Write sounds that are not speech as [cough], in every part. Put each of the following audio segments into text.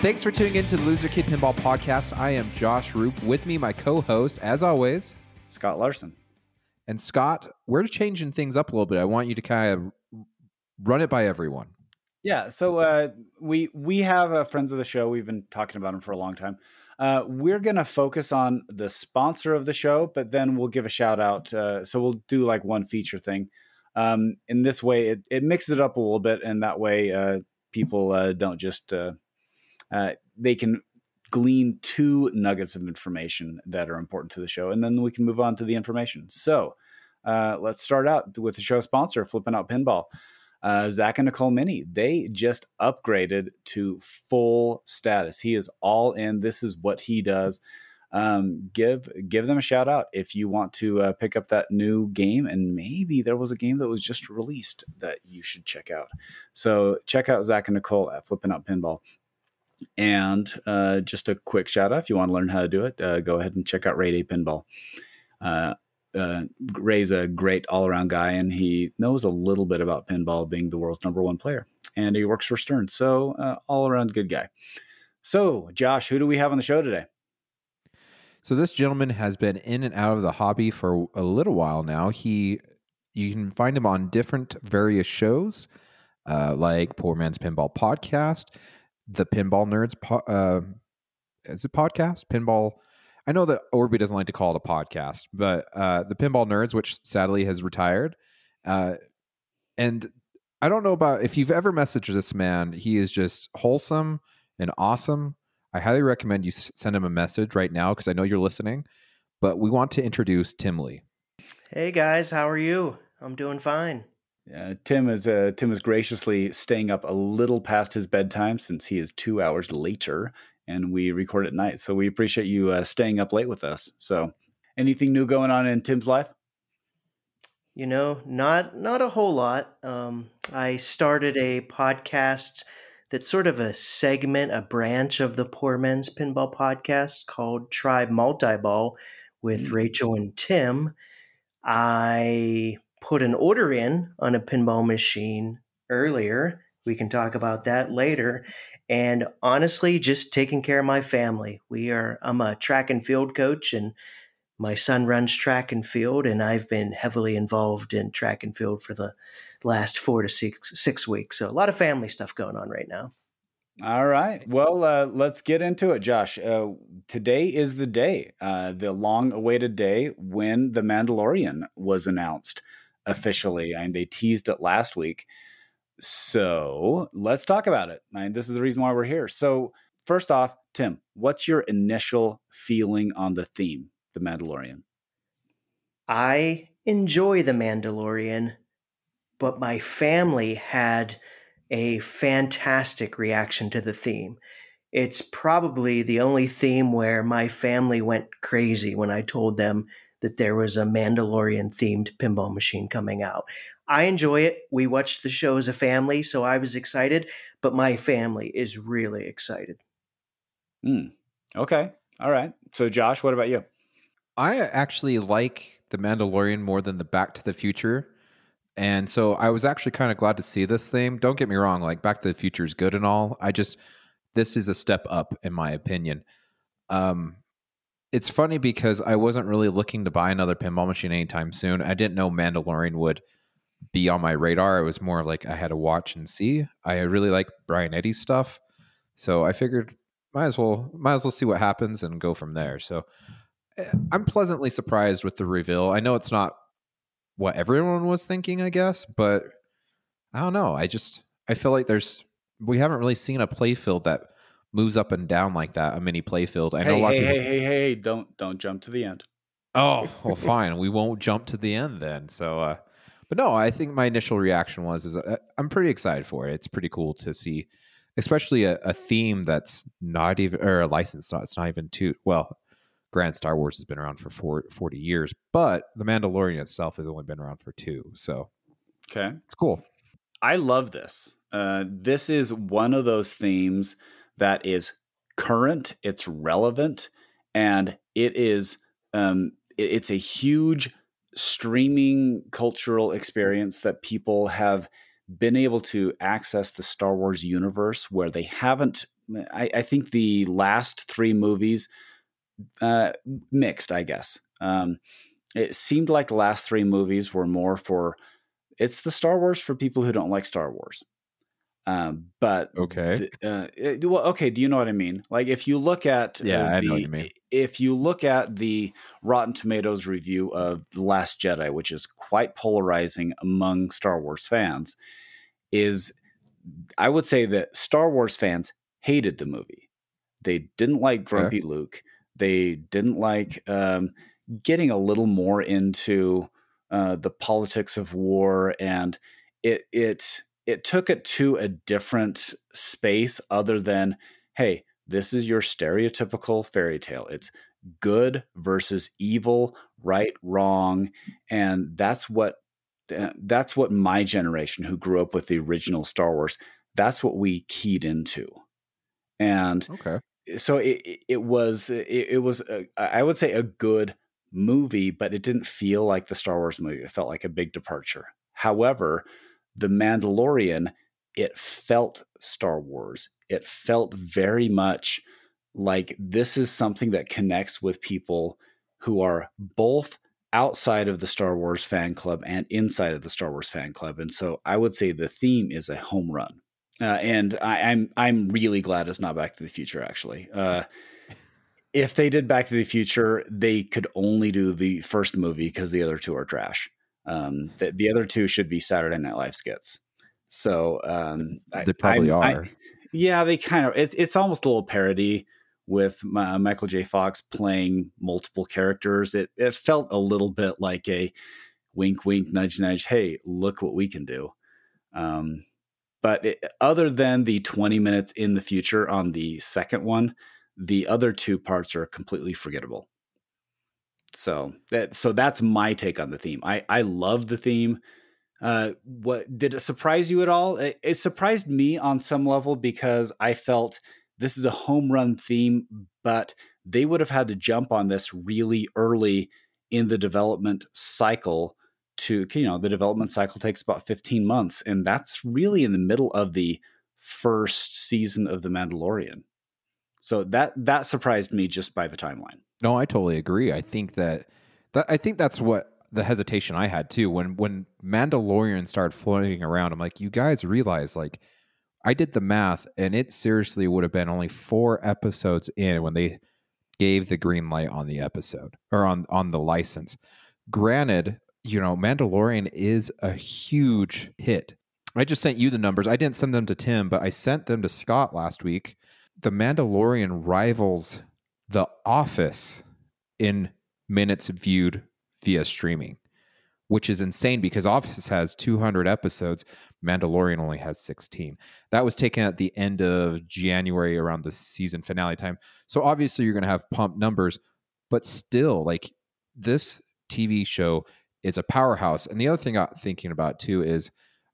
Thanks for tuning in to the Loser Kid Pinball Podcast. I am Josh Roop. With me, my co-host, as always, Scott Larson. And Scott, we're changing things up a little bit. I want you to kind of run it by everyone. Yeah, so uh, we we have uh, friends of the show. We've been talking about them for a long time. Uh, we're going to focus on the sponsor of the show, but then we'll give a shout out. Uh, so we'll do like one feature thing. Um, in this way, it, it mixes it up a little bit, and that way uh, people uh, don't just they can glean two nuggets of information that are important to the show, and then we can move on to the information. So let's start out with the show sponsor, Flipping Out Pinball uh, Zach and Nicole Mini, they just upgraded to full status. He is all in. This is what he does. Um, give give them a shout out if you want to uh, pick up that new game, and maybe there was a game that was just released that you should check out. So check out Zach and Nicole at Flipping Out Pinball. And uh, just a quick shout out if you want to learn how to do it, uh, go ahead and check out Ray A Pinball. Uh, uh, Ray's a great all around guy, and he knows a little bit about pinball, being the world's number one player. And he works for Stern, so uh, all around good guy. So, Josh, who do we have on the show today? So this gentleman has been in and out of the hobby for a little while now. He, you can find him on different various shows, uh, like Poor Man's Pinball Podcast, the Pinball Nerds. Po- uh, is it podcast? Pinball I know that Orby doesn't like to call it a podcast, but uh, the Pinball Nerds, which sadly has retired, uh, and I don't know about if you've ever messaged this man. He is just wholesome and awesome. I highly recommend you send him a message right now because I know you're listening. But we want to introduce Tim Lee. Hey guys, how are you? I'm doing fine. Tim is uh, Tim is graciously staying up a little past his bedtime since he is two hours later and we record at night. So we appreciate you uh, staying up late with us. So, anything new going on in Tim's life? You know, not not a whole lot. Um, I started a podcast that's sort of a segment, a branch of the Poor Men's Pinball podcast called Tribe Multiball with mm-hmm. Rachel and Tim. I put an order in on a pinball machine earlier. We can talk about that later. And honestly just taking care of my family. We are i'm a track and field coach and my son runs track and field and i've been heavily involved in track and field for the last four to six six weeks. So a lot of family stuff going on right now. All right. Well uh, let's get into it josh. Uh, today is the day uh, the long awaited day when the mandalorian was announced Mm-hmm. officially I and they teased it last week so let's talk about it. And this is the reason why we're here. So, first off, Tim, what's your initial feeling on the theme, The Mandalorian? I enjoy The Mandalorian, but my family had a fantastic reaction to the theme. It's probably the only theme where my family went crazy when I told them that there was a Mandalorian themed pinball machine coming out. I enjoy it. We watched the show as a family, so I was excited, but my family is really excited. Mm. Okay. All right. So, Josh, what about you? I actually like The Mandalorian more than the Back to the Future. And so I was actually kind of glad to see this thing. Don't get me wrong, like Back to the Future is good and all. I just, this is a step up, in my opinion. Um, it's funny because I wasn't really looking to buy another pinball machine anytime soon. I didn't know Mandalorian would be on my radar. It was more like I had to watch and see. I really like Brian Eddy's stuff, so I figured might as well might as well see what happens and go from there. So eh, I'm pleasantly surprised with the reveal. I know it's not what everyone was thinking, I guess, but I don't know. I just I feel like there's we haven't really seen a playfield that moves up and down like that. A mini playfield. I know. Hey, hey, people... hey, hey, hey! Don't don't jump to the end. Oh, well, [laughs] fine. we won't jump to the end then. So, uh, but no, I think my initial reaction was is uh, I'm pretty excited for it. It's pretty cool to see, especially a, a theme that's not even or a license. Not, it's not even too well. Grand Star Wars has been around for four, 40 years, but The Mandalorian itself has only been around for two. So, okay, it's cool. I love this. Uh, this is one of those themes that is current, it's relevant, and it is um, it, it's a huge streaming cultural experience that people have been able to access the Star Wars universe where they haven't I, I think the last three movies uh, mixed, I guess. Um, it seemed like the last three movies were more for it's the Star Wars for people who don't like Star Wars. Um, but okay, uh, it, well, okay. Do you know what I mean? Like if you look at yeah, uh, I the, know what you mean. If you look at the Rotten Tomatoes review of the Last Jedi, which is quite polarizing among Star Wars fans, is I would say that Star Wars fans hated the movie. They didn't like Grumpy okay. Luke. They didn't like um, getting a little more into uh, the politics of war, and it it it took it to a different space other than hey, this is your stereotypical fairy tale. It's good versus evil, right, wrong, and that's what uh, that's what my generation who grew up with the original Star Wars, that's what we keyed into. And okay. So it it was it, it was a, I would say a good movie, but it didn't feel like the Star Wars movie. It felt like a big departure. However, The Mandalorian, it felt Star Wars. It felt very much like this is something that connects with people who are both outside of the Star Wars fan club and inside of the Star Wars fan club. And so I would say the theme is a home run. Uh, and I, am I'm, I'm really glad it's not Back to the Future. Actually, uh, if they did Back to the Future, they could only do the first movie because the other two are trash. Um, the, the, other two should be Saturday Night Live skits. So um, they probably I, are. I, yeah, they kind of. It's it's almost a little parody with uh, Michael J. Fox playing multiple characters. It it felt a little bit like a wink, wink, nudge, nudge. Hey, look what we can do. Um, but it, other than the 20 minutes in the future on the second one, the other two parts are completely forgettable. So that so that's my take on the theme. I I love the theme. Uh, what did it surprise you at all? It, it surprised me on some level because I felt this is a home run theme, but they would have had to jump on this really early in the development cycle to you know the development cycle takes about 15 months and that's really in the middle of the first season of the mandalorian so that that surprised me just by the timeline no i totally agree i think that, that i think that's what the hesitation i had too when when mandalorian started floating around i'm like you guys realize like i did the math and it seriously would have been only four episodes in when they gave the green light on the episode or on on the license granted you know, Mandalorian is a huge hit. I just sent you the numbers. I didn't send them to Tim, but I sent them to Scott last week. The Mandalorian rivals The Office in minutes viewed via streaming, which is insane because Office has 200 episodes. Mandalorian only has 16. That was taken at the end of January around the season finale time. So obviously you're going to have pump numbers, but still, like this TV show is a powerhouse. And the other thing I'm thinking about too is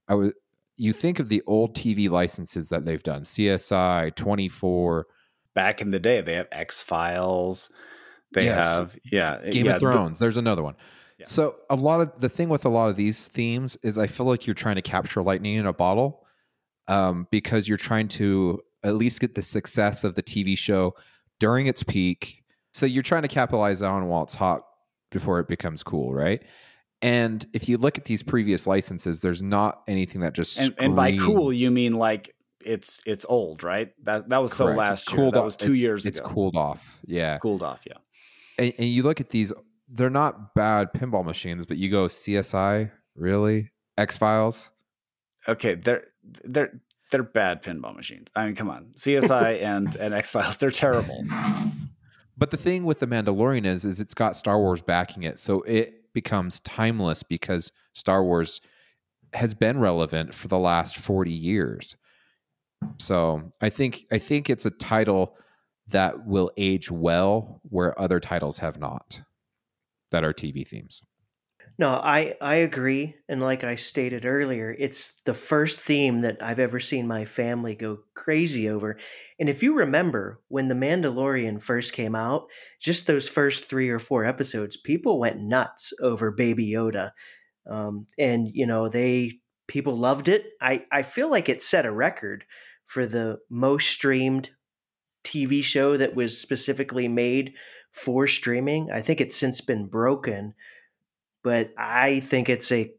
I was you think of the old TV licenses that they've done, CSI, 24. Back in the day, they have X Files. They yes. have yeah, Game yeah, of Thrones. There's another one. Yeah. So a lot of the thing with a lot of these themes is I feel like you're trying to capture lightning in a bottle, um, because you're trying to at least get the success of the TV show during its peak. So you're trying to capitalize on while it's hot before it becomes cool, right? And if you look at these previous licenses, there's not anything that just and, and by cool you mean like it's it's old, right? That that was Correct. so last year. That was two it's, years it's ago. It's cooled off. Yeah, cooled off. Yeah. And, and you look at these; they're not bad pinball machines, but you go CSI, really X Files. Okay, they're they're they're bad pinball machines. I mean, come on, CSI and and X Files, they're terrible. But the thing with the Mandalorian is, is it's got Star Wars backing it, so it becomes timeless because Star Wars has been relevant for the last 40 years. So I think I think it's a title that will age well where other titles have not that are TV themes. No, I I agree, and like I stated earlier, it's the first theme that I've ever seen my family go crazy over. And if you remember when The Mandalorian first came out, just those first three or four episodes, people went nuts over Baby Yoda, um, and you know they people loved it. I I feel like it set a record for the most streamed TV show that was specifically made for streaming. I think it's since been broken, but I think it's a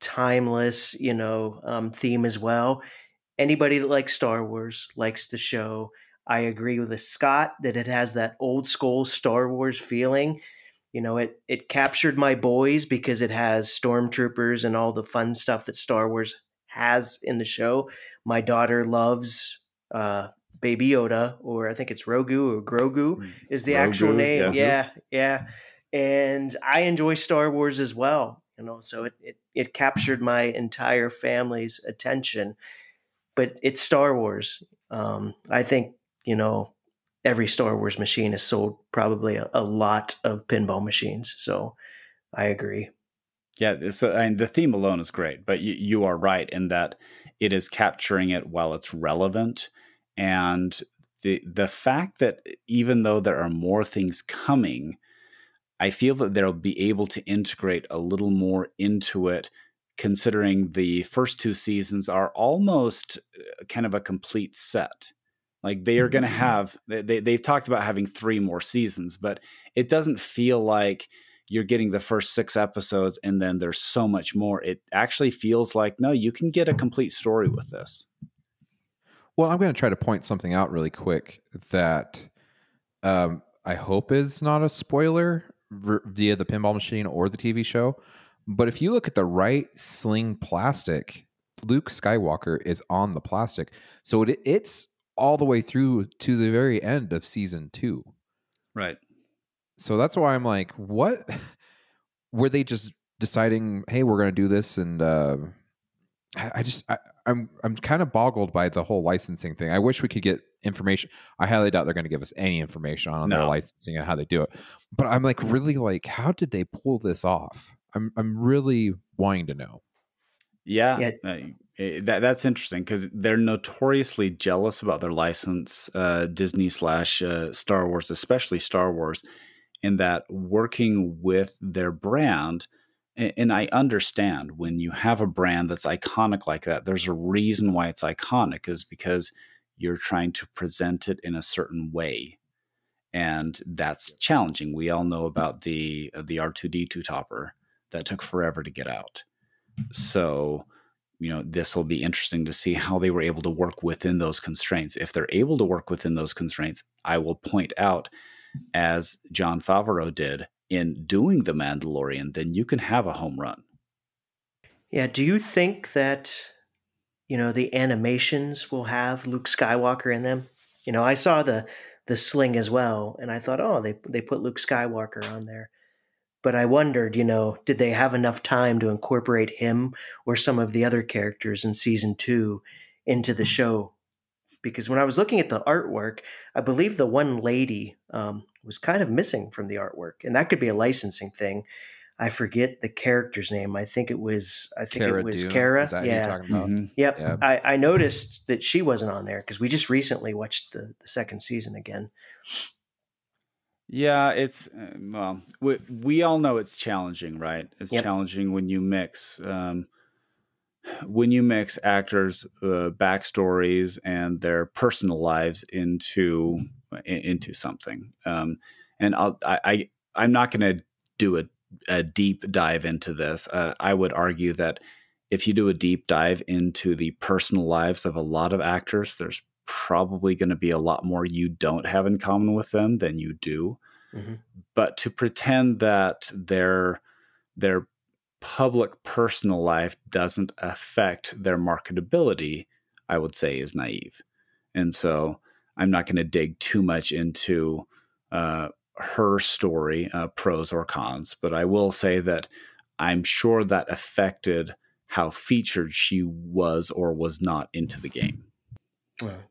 timeless, you know, um, theme as well. Anybody that likes Star Wars likes the show. I agree with Scott that it has that old school Star Wars feeling. You know, it it captured my boys because it has stormtroopers and all the fun stuff that Star Wars has in the show. My daughter loves uh, Baby Yoda, or I think it's Rogu or Grogu mm, is the Grogu, actual name. Yeah. yeah, yeah. And I enjoy Star Wars as well. You know, so it, it it captured my entire family's attention. But it's Star Wars. Um, I think you know every Star Wars machine has sold probably a, a lot of pinball machines. So I agree. Yeah, so and the theme alone is great, but you, you are right in that it is capturing it while it's relevant, and the the fact that even though there are more things coming, I feel that they'll be able to integrate a little more into it, considering the first two seasons are almost uh, kind of a complete set. Like they are going to mm-hmm. have they they've talked about having three more seasons, but it doesn't feel like you're getting the first six episodes and then there's so much more. It actually feels like no, you can get a complete story with this. Well, I'm going to try to point something out really quick that um, I hope is not a spoiler via the pinball machine or the TV show. But if you look at the right sling plastic, Luke Skywalker is on the plastic. So it, it's all the way through to the very end of season two. Right. So that's why I'm like, what? [laughs] Were they just deciding, hey, we're going to do this? And uh, I, I just, I, I'm, I'm kind of boggled by the whole licensing thing. I wish we could get information. I highly doubt they're going to give us any information on no. their licensing and how they do it. But I'm like, really, like, how did they pull this off? I'm, I'm really wanting to know. Yeah, yeah. Uh, Eh, that that's interesting because they're notoriously jealous about their license, uh, Disney slash uh, Star Wars, especially Star Wars, in that working with their brand. And, I understand when you have a brand that's iconic like that, there's a reason why it's iconic, is because you're trying to present it in a certain way, and that's challenging. We all know about the uh, the R two D two topper that took forever to get out, so you know this will be interesting to see how they were able to work within those constraints if they're able to work within those constraints i will point out as Jon favreau did in doing the mandalorian then you can have a home run. Yeah do you think that you know the animations will have luke skywalker in them? You know i saw the the sling as well and i thought oh they they put luke skywalker on there. But I wondered, you know, did they have enough time to incorporate him or some of the other characters in season two into the hmm. show? Because when I was looking at the artwork, I believe the one lady um, was kind of missing from the artwork, and that could be a licensing thing. I forget the character's name. I think it was. I think Cara it was Cara. yeah. Mm-hmm. Yep. yep. I, I noticed that she wasn't on there because we just recently watched the, the second season again. Yeah, it's uh, well, we, we all know it's challenging, right? It's yep. challenging when you mix um, when you mix actors' uh, backstories and their personal lives into into something. Um, and I'll, I, I am not going to do a, a deep dive into this. Uh, I would argue that if you do a deep dive into the personal lives of a lot of actors, there's probably going to be a lot more you don't have in common with them than you do. Mm-hmm. But to pretend that their their public personal life doesn't affect their marketability, I would say is naive. And so I'm not going to dig too much into uh, her story, uh, pros or cons, but I will say that I'm sure that affected how featured she was or was not into the game.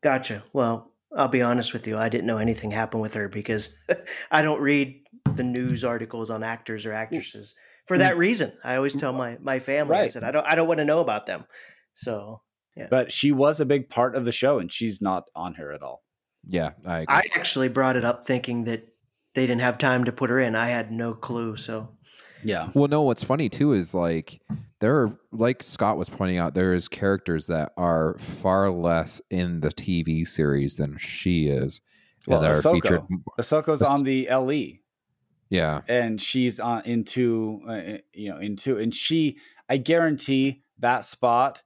Gotcha. Well, I'll be honest with you, I didn't know anything happened with her because [laughs] I don't read the news articles on actors or actresses for mm. that reason. I always mm. tell my my family, right. I said, I don't I don't want to know about them. So yeah. But she was a big part of the show and she's not on here at all. Yeah. I, I actually brought it up thinking that they didn't have time to put her in. I had no clue. So yeah. Well, no, what's funny too is like there are like Scott was pointing out, there is characters that are far less in the TV series than she is. Well, that are Ahsoka. featured. Ahsoka's on the LE. Yeah, and she's on into uh, you know into and she i guarantee that spot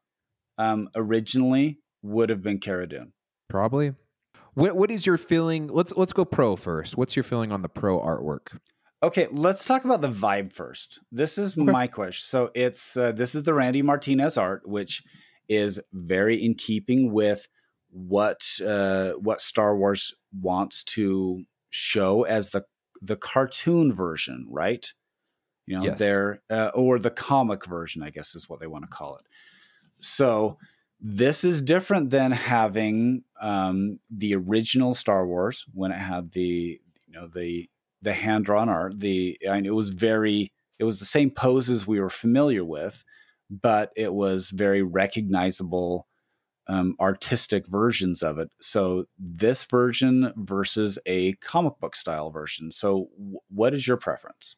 um originally would have been Cara Dune. probably. What What is your feeling? Let's Let's go pro first. What's your feeling on the pro artwork? okay let's talk about the vibe first this is Okay. my question so it's uh, this is the randy martinez art which is very in keeping with what uh what star wars wants to show as the the cartoon version right you know Yes. they're uh, or the comic version i guess is what they want to call it so this is different than having um, the original Star Wars when it had the you know the the hand drawn art. The and it was very it was the same poses we were familiar with, but it was very recognizable um, artistic versions of it. So this version versus a comic book style version. So w- what is your preference?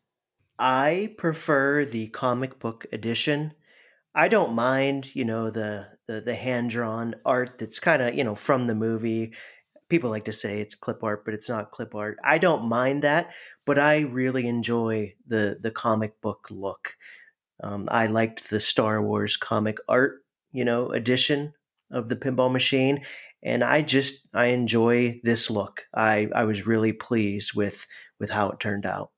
I prefer the comic book edition. I don't mind, you know, the the, the hand drawn art that's kind of you know from the movie. People like to say it's clip art, but it's not clip art. I don't mind that, but I really enjoy the the comic book look. Um, I liked the Star Wars comic art, you know, edition of the pinball machine, and I just I enjoy this look. I I was really pleased with with how it turned out.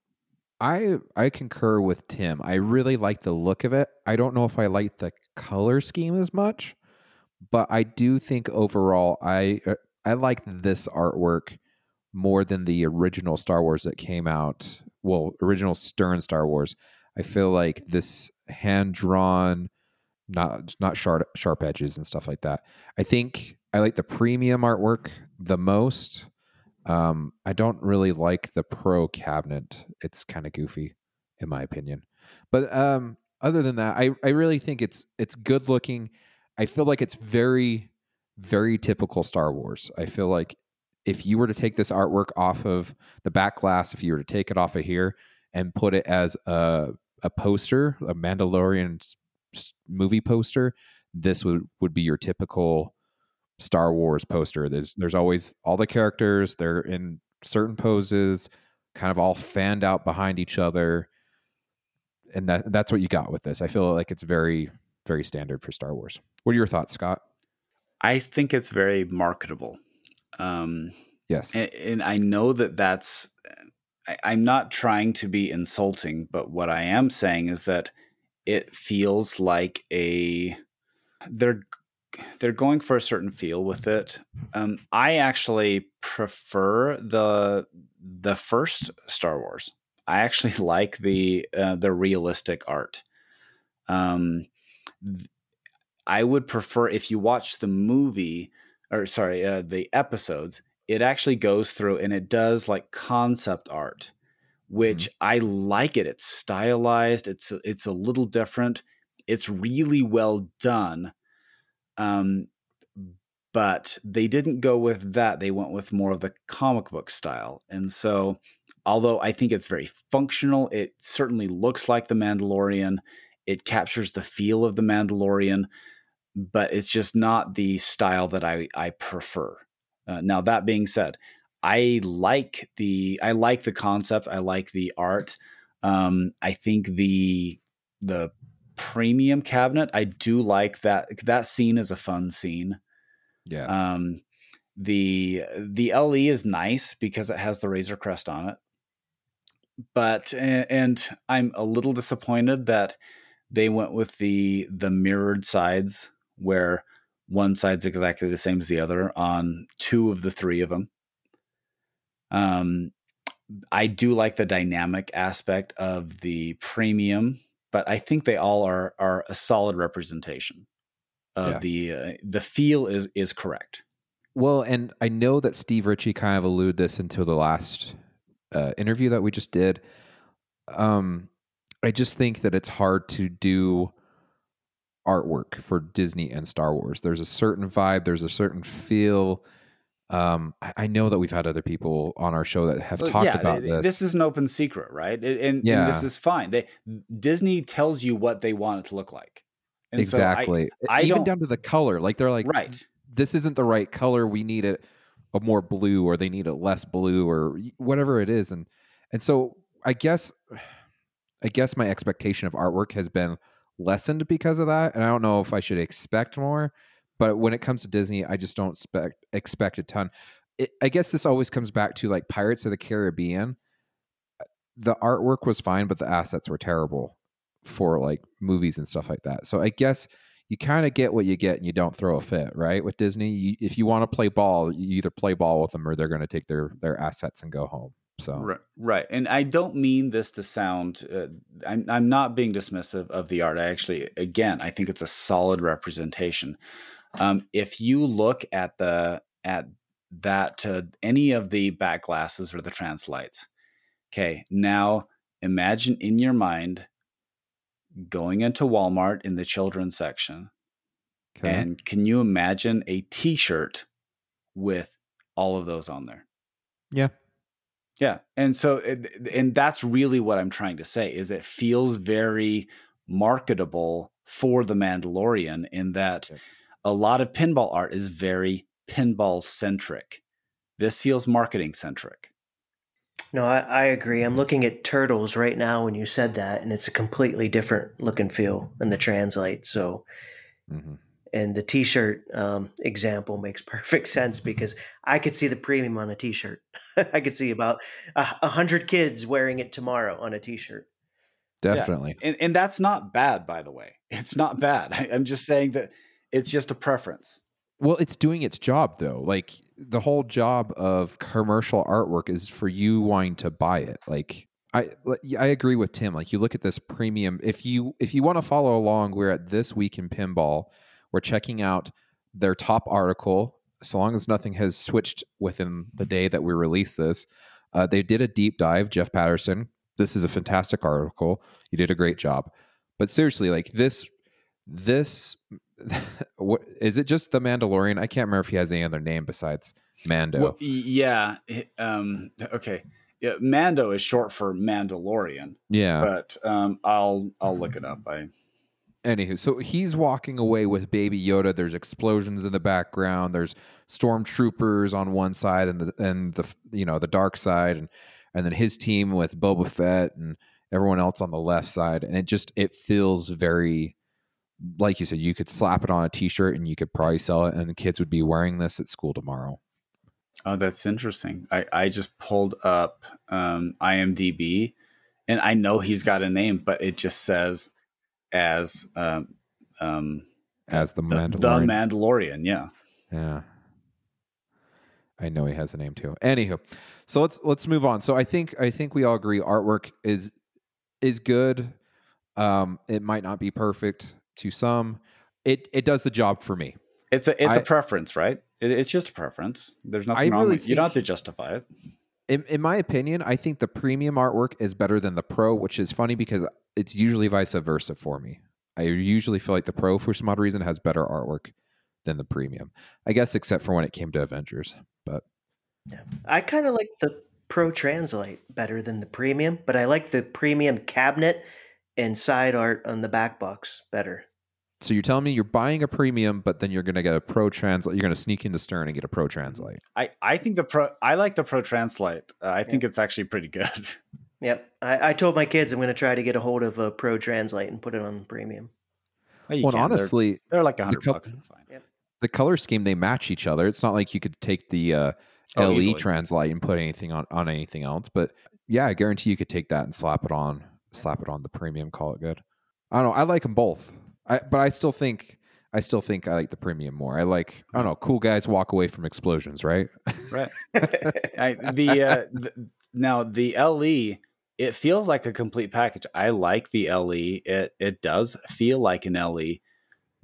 I I concur with Tim. I really like the look of it. I don't know if I like the color scheme as much, but I do think overall I uh, I like this artwork more than the original Star Wars that came out. Well, original Stern Star Wars. I feel like this hand drawn, not not sharp sharp edges and stuff like that. I think I like the premium artwork the most. Um, I don't really like the pro cabinet. It's kind of goofy, in my opinion. But um, other than that, I, I really think it's it's good looking. I feel like it's very, very typical Star Wars. I feel like if you were to take this artwork off of the back glass, if you were to take it off of here and put it as a a poster, a Mandalorian movie poster, this would would be your typical Star Wars poster. There's there's always all the characters. They're in certain poses, kind of all fanned out behind each other, and that that's what you got with this. I feel like it's very very standard for Star Wars. What are your thoughts, Scott? I think it's very marketable. Um, Yes. and, and I know that that's. I, I'm not trying to be insulting, but what I am saying is that it feels like a they're they're going for a certain feel with it. Um, I actually prefer the the first Star Wars. I actually [laughs] like the uh, the realistic art. Um, th- I would prefer if you watch the movie or sorry, uh, the episodes. It actually goes through and it does like concept art, which I like it. It's stylized. It's it's a little different. It's really well done. Um, but they didn't go with that. They went with more of the comic book style. And so, although I think it's very functional, it certainly looks like The Mandalorian. It captures the feel of The Mandalorian, but it's just not the style that I, I prefer. Uh, now, that being said, I like the I like the concept. I like the art. Um, I think the the premium cabinet. I do like that. That scene is a fun scene. yeah. Um, the the LE is nice because it has the Razor Crest on it, but and I'm a little disappointed that they went with the the mirrored sides where one side's exactly the same as the other on two of the three of them. Um, I do like the dynamic aspect of the premium, but I think they all are are a solid representation of Yeah. the uh, the feel is is correct. Well, and I know that Steve Ritchie kind of alluded this until the last uh, interview that we just did. Um, I just think that it's hard to do artwork for Disney and Star Wars. There's a certain vibe, there's a certain feel. Um, I, I know that we've had other people on our show that have talked yeah, about th- this. This is an open secret, right? And, and, Yeah. and this is fine. They Disney tells you what they want it to look like. And so I- exactly. I Even down to the color. Like they're like, right. this isn't the right color. We need it. a more blue or they need a less blue or whatever it is and and so i guess [sighs] i guess my expectation of artwork has been lessened because of that and i don't know if i should expect more but when it comes to disney i just don't expect expect a ton it, i guess this always comes back to like pirates of the caribbean the artwork was fine but the assets were terrible for like movies and stuff like that so i guess you kind of get what you get and you don't throw a fit, right? With Disney, you, if you want to play ball, you either play ball with them or they're going to take their their assets and go home. So right, right. and I don't mean this to sound. Uh, I'm I'm not being dismissive of the art. I actually, again, I think it's a solid representation. Um, if you look at the at that uh, any of the back glasses or the trans lights, okay, now imagine in your mind going into Walmart in the children's section. Okay. And can you imagine a t shirt with all of those on there? Yeah. Yeah. And so, and that's really what I'm trying to say is it feels very marketable for the Mandalorian in that a lot of pinball art is very pinball centric. This feels marketing centric. No, I, I, agree. I'm looking at turtles right now when you said that, and it's a completely different look and feel than the translite. So, mm-hmm. and the T-shirt um, example makes [laughs] perfect sense because I could see the premium on a T-shirt. [laughs] I could see about a, a hundred kids wearing it tomorrow on a T-shirt. Definitely, yeah. and, and that's not bad, by the way. It's not bad. I, [laughs] I'm just saying that it's just a preference. Well, it's doing its job though. Like the whole job of commercial artwork is for you wanting to buy it. Like I I agree with Tim. Like you look at this premium. If you if you want to follow along, we're at this week in pinball. We're checking out their top article. So long as nothing has switched within the day that we release this, uh, they did a deep dive. Jeff Patterson. This is a fantastic article. You did a great job. But seriously, like this this [laughs] what is it just the Mandalorian? I can't remember if he has any other name besides Mando. Well, yeah. Um, okay. Yeah, Mando is short for Mandalorian. Yeah. But um, I'll I'll look it up. I Anywho, so he's walking away with Baby Yoda. There's explosions in the background. There's stormtroopers on one side, and the and the you know the dark side, and and then his team with Boba Fett and everyone else on the left side. And it just it feels very like you said, you could slap it on a T-shirt and you could probably sell it, and the kids would be wearing this at school tomorrow. Oh, that's interesting. I I just pulled up um, IMDb, and I know he's got a name, but it just says as um, um as the Mandalorian. The, the Mandalorian, yeah, yeah. I know he has a name too. Anywho, so let's let's move on. So I think I think we all agree artwork is is good. Um, it might not be perfect to some. It it does the job for me. It's a it's I, a preference, right? It, it's just a preference. There's nothing I wrong. Really with, you don't have to justify it. In, in my opinion, I think the premium artwork is better than the pro, which is funny because it's usually vice versa for me. I usually feel like the pro, for some odd reason, has better artwork than the premium. I guess except for when it came to Avengers, but yeah, I kind of like the pro translite better than the premium, but I like the premium cabinet and side art on the back box better. So you're telling me you're buying a premium, but then you're going to get a pro translite. You're going to sneak into Stern and get a pro translite. I, I think the pro. I like the pro translite. Uh, I think it's actually pretty good. [laughs] Yep. I, I told my kids I'm going to try to get a hold of a pro translite and put it on premium. Well, well honestly, they're, they're like a hundred bucks. It's fine. Yep. The color scheme they match each other. It's not like you could take the uh, oh, LE easily. translite and put anything on on anything else. But yeah, I guarantee you could take that and slap it on slap it on the premium, call it good. I don't know. I like them both. I, but I still think I still think I like the premium more. I like I don't know. Cool guys walk away from explosions, right? Right. [laughs] [laughs] I, the, uh, the now the LE it feels like a complete package. I like the LE. It it does feel like an LE.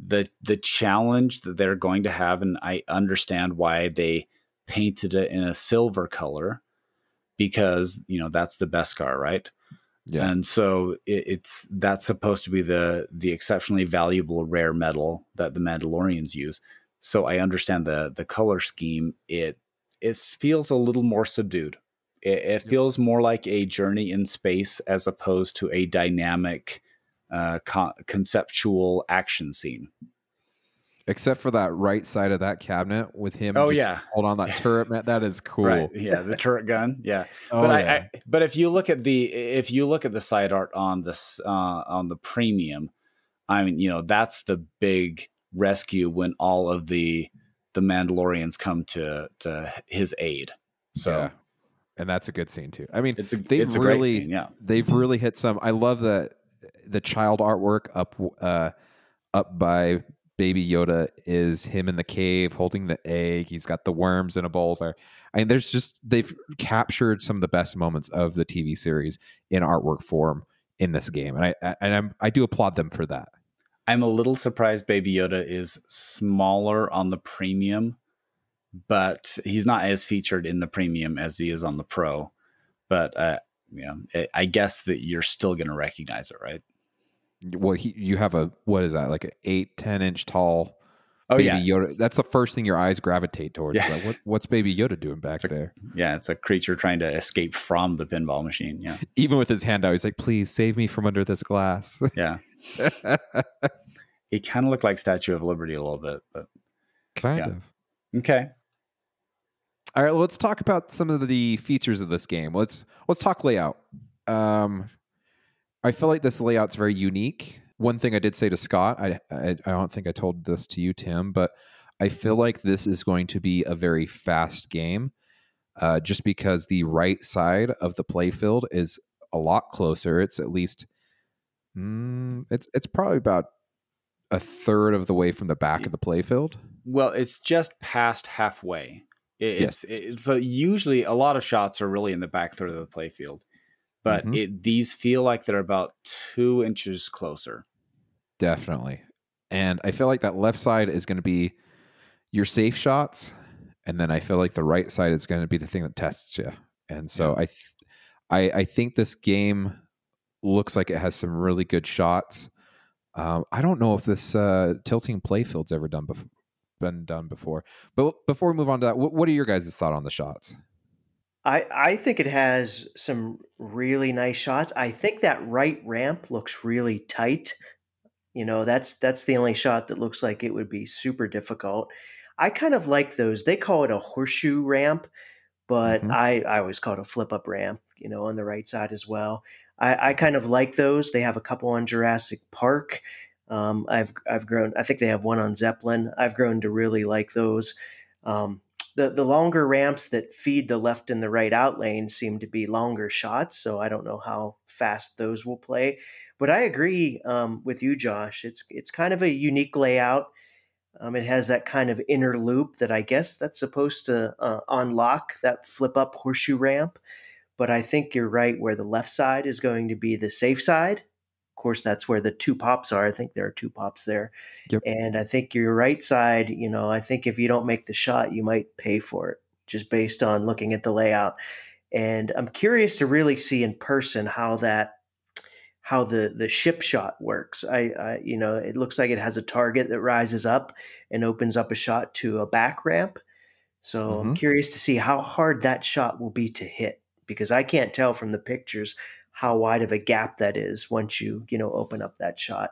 The the challenge that they're going to have, and I understand why they painted it in a silver color because you know that's the Beskar, right? Yeah. And so it, it's that's supposed to be the the exceptionally valuable rare metal that the Mandalorians use. So I understand the the color scheme. It it feels a little more subdued. It, it feels more like a journey in space as opposed to a dynamic, uh, con- conceptual action scene. Except for that right side of that cabinet with him. Oh, just yeah. hold on that [laughs] turret, man. That is cool. Right. Yeah, the turret gun. Yeah. Oh, but I, yeah. I but if you look at the if you look at the side art on this uh on the premium, I mean, you know, that's the big rescue when all of the the Mandalorians come to to his aid. So Yeah. and that's a good scene too. I mean, it's a They've it's really- scene, yeah. they've really hit some. I love the the child artwork up uh up by Baby Yoda is him in the cave holding the egg. He's got the worms in a bowl there. I mean, there's just they've captured some of the best moments of the TV series in artwork form in this game, and I and I'm I do applaud them for that. I'm a little surprised Baby Yoda is smaller on the premium, but he's not as featured in the premium as he is on the pro. But uh, yeah, I guess that you're still going to recognize it, right? Well, he, you have a what is that like an eight ten inch tall Oh Baby yeah, Yoda? That's the first thing your eyes gravitate towards. Yeah. Like, what, what's Baby Yoda doing back a- there? yeah. It's a creature trying to escape from the pinball machine. Yeah, Even with his hand out, he's like, "Please save me from under this glass." [laughs] yeah. He kind of looked like Statue of Liberty a little bit, but kind Yeah. of. okay. All right, well, let's talk about some of the features of this game. Let's let's talk layout. Um, I feel like this layout's very unique. One thing I did say to Scott, I, I I don't think I told this to you, Tim, but I feel like this is going to be a very fast game, uh, just because the right side of the playfield is a lot closer. It's at least, mm, it's it's probably about a third of the way from the back of the playfield. Well, it's just past halfway. It, Yes. It's it, so usually a lot of shots are really in the back third of the playfield, but Mhm. it these feel like they're about two inches closer. Definitely. And I feel like that left side is going to be your safe shots. And then I feel like the right side is going to be the thing that tests you. And so I, th- I, I think this game looks like it has some really good shots. Um, I don't know if this uh, tilting playfield's ever done before, been done before. But before we move on to that, what, what are your guys' thought on the shots? I, I think it has some really nice shots. I think that right ramp looks really tight. You know, that's that's the only shot that looks like it would be super difficult. I kind of like those. They call it a horseshoe ramp, but Mhm. I, I always call it a flip up ramp, you know, on the right side as well. I, I kind of like those. They have a couple on Jurassic Park. Um, I've I've grown. I think they have one on Zeppelin. I've grown to really like those. Um, the the longer ramps that feed the left and the right out lane seem to be longer shots. So I don't know how fast those will play. But I agree um, with you, Josh. It's it's kind of a unique layout. Um, it has that kind of inner loop that I guess that's supposed to uh, unlock that flip up horseshoe ramp. But I think you're right where the left side is going to be the safe side. Of course, that's where the two pops are. I think there are two pops there. Yep. And I think your right side, you know, I think if you don't make the shot, you might pay for it just based on looking at the layout. And I'm curious to really see in person how that how the the ship shot works. I, I you know, it looks like it has a target that rises up and opens up a shot to a back ramp. So I'm Mhm. curious to see how hard that shot will be to hit because I can't tell from the pictures how wide of a gap that is once you you know open up that shot.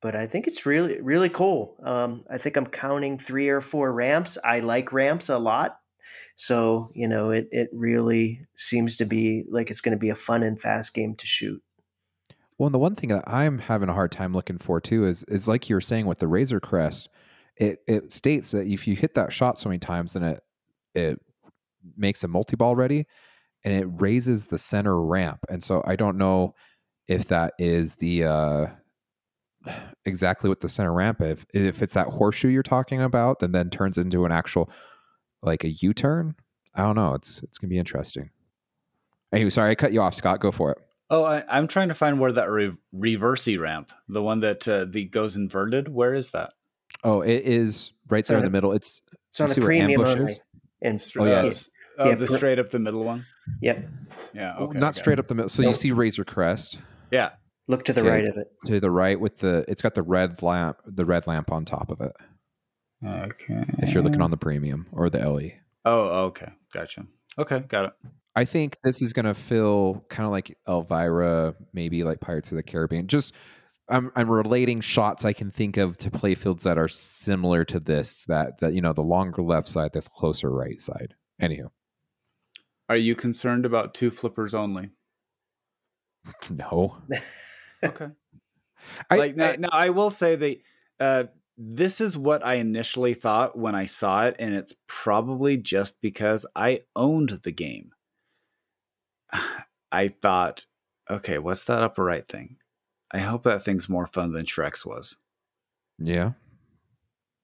But I think it's really really cool. Um, I think I'm counting three or four ramps. I like ramps a lot, so you know it it really seems to be like it's going to be a fun and fast game to shoot. Well, and the one thing that I'm having a hard time looking for too is is like you were saying with the Razor Crest, it it states that if you hit that shot so many times, then it it makes a multi ball ready, and it raises the center ramp. And so I don't know if that is the uh, exactly what the center ramp if if it's that horseshoe you're talking about, then then turns into an actual like a U turn. I don't know. It's it's gonna be interesting. Anyway, sorry I cut you off, Scott. Go for it. Oh, I, I'm trying to find where that re- reversey ramp, the one that uh, the goes inverted. Where is that? Oh, it is right there in the middle. It's It's on the premium ambush only. is? Oh, yeah, Uh, it's- oh, yeah, the pr- straight up the middle one. yep. Yeah. Okay. not okay. straight up the middle. So you see Razor Crest Yeah. Look to the Okay. right of it. to the right with the. It's got the red lamp, the red lamp on top of it. Okay. If you're looking on the premium or the LE, Oh, okay. Gotcha. Okay, got it. I think this is going to feel kind of like Elvira, maybe like Pirates of the Caribbean. Just I'm I'm relating shots I can think of to playfields that are similar to this. That that you know the longer left side, the closer right side. Anywho, Are you concerned about two flippers only? [laughs] no. Okay. I, like now, I- now I will say that uh, this is what I initially thought when I saw it, and it's probably just because I owned the game. [sighs] I thought, okay, what's that upper right thing? I hope that thing's more fun than Shrek's was. yeah.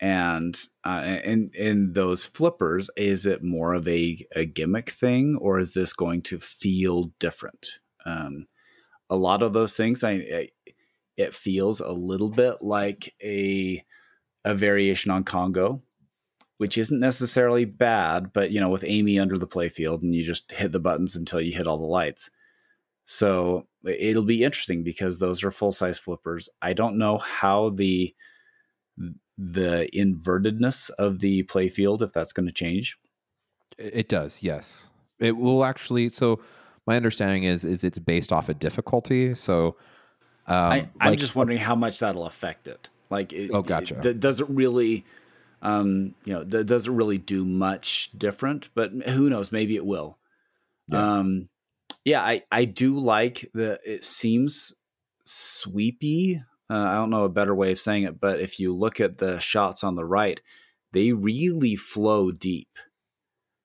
And uh, in in those flippers, is it more of a, a gimmick thing, or is this going to feel different? Um, a lot of those things, I, I it feels a little bit like a a variation on Congo, which isn't necessarily bad, but you know, with Amy under the playfield, and you just hit the buttons until you hit all the lights. So it'll be interesting because those are full size flippers. I don't know how the the invertedness of the playfield if that's going to change. It does, yes. It will actually. So my understanding is is it's based off of difficulty. So um, I, I'm like- just wondering how much that'll affect it. Like, it, Oh, gotcha. It, does it really, um, you know, th- does it really do much different? But who knows? Maybe it will. Yeah. Um, yeah, I I do like the. It seems sweepy. Uh, I don't know a better way of saying it, but if you look at the shots on the right, they really flow deep.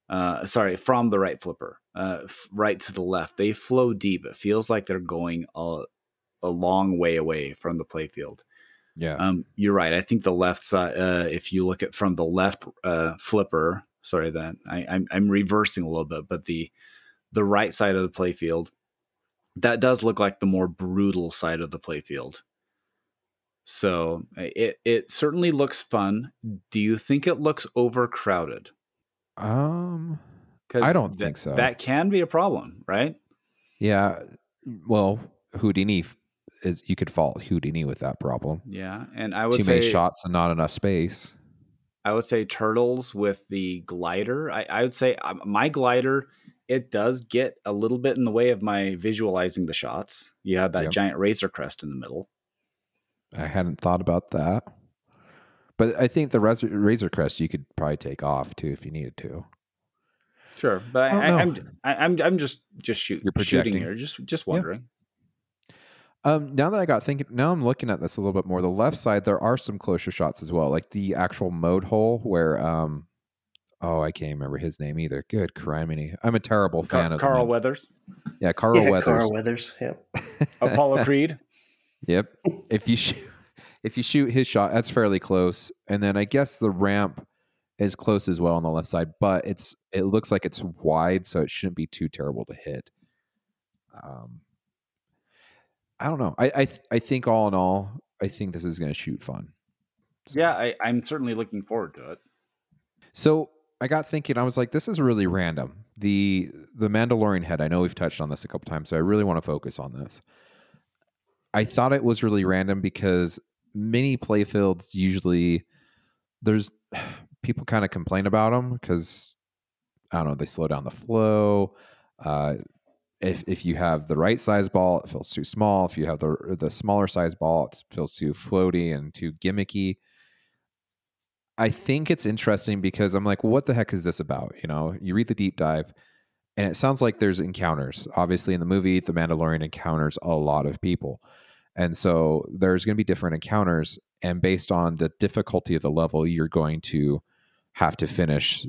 Uh, sorry, from the right flipper, uh, f- right to the left, they flow deep. It feels like they're going a, a long way away from the playfield. yeah. Um, you're right. I think the left side, uh, if you look at from the left uh, flipper, sorry, that I, I'm I'm reversing a little bit, but the the right side of the playfield, that does look like the more brutal side of the playfield. So it it certainly looks fun. Do you think it looks overcrowded? Um, because I don't that- think so. That can be a problem, right? Yeah. Well, Houdini is you could fault Houdini with that problem. Yeah, and I would Too say many shots and not enough space. I would say turtles with the glider. I, I would say um, my glider it does get a little bit in the way of my visualizing the shots. You have that Yep. giant razor crest in the middle. I hadn't thought about that. But I think the Raz- Razor Crest you could probably take off too if you needed to. Sure, but I I, I, I'm I, I'm I'm just just shoot, You're shooting projecting. here. Just just Yeah. wondering. Um, now that I got thinking, now I'm looking at this a little bit more. The left side, there are some closer shots as well, like the actual mode hole where, um, oh, I can't remember his name either. Good criminy. I'm a terrible Car- fan of Carl Weathers, Yeah, Carl yeah, Weathers. Carl Weathers. Yep. [laughs] [laughs] Apollo Creed. Yep. If you shoot, [laughs] if you shoot his shot, that's fairly close. And then I guess the ramp is close as well on the left side, but it's it looks like it's wide, so it shouldn't be too terrible to hit. Um, I don't know. I I th- I think all in all, I think this is going to shoot fun. So- Yeah, I, I'm certainly looking forward to it. So I got thinking, I was like, this is really random. The the Mandalorian head, I know we've touched on this a couple times, so I really want to focus on this. I thought it was really random because mini playfields usually there's [sighs] people kind of complain about them because I don't know, they slow down the flow. Uh, if if you have the right size ball, it feels too small. If you have the the smaller size ball, it feels too floaty and too gimmicky. I think it's interesting because I'm like, what the heck is this about? You know, you read the deep dive, and it sounds like there's encounters. Obviously, in the movie, the Mandalorian encounters a lot of people, and so there's going to be different encounters, and based on the difficulty of the level, you're going to have to finish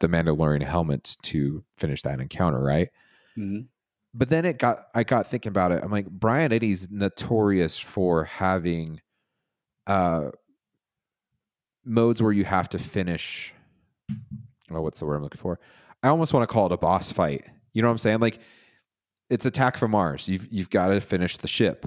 the Mandalorian helmet to finish that encounter, right? Mhm. But then it got, I got thinking about it. I'm like, Brian Eddy's notorious for having, uh, modes where you have to finish oh what's the word i'm looking for i almost want to call it a boss fight. You know what i'm saying? Like it's attack from mars. You've you've got to finish the ship.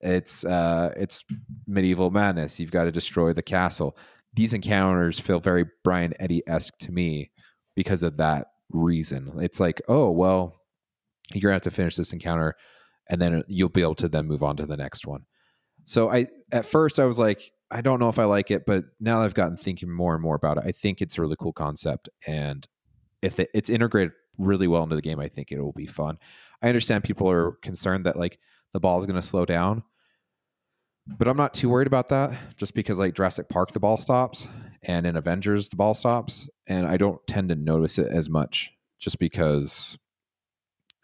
It's uh it's medieval madness. You've got to destroy the castle. These encounters feel very brian eddy-esque to me because of that reason. It's like oh well you're gonna have to finish this encounter and then you'll be able to then move on to the next one. So I at first I was like, I don't know if I like it, but now that I've gotten thinking more and more about it, I think it's a really cool concept. And if it, it's integrated really well into the game, I think it will be fun. I understand people are concerned that like the ball is going to slow down. but I'm not too worried about that just because like Jurassic Park the ball stops and in Avengers the ball stops and I don't tend to notice it as much just because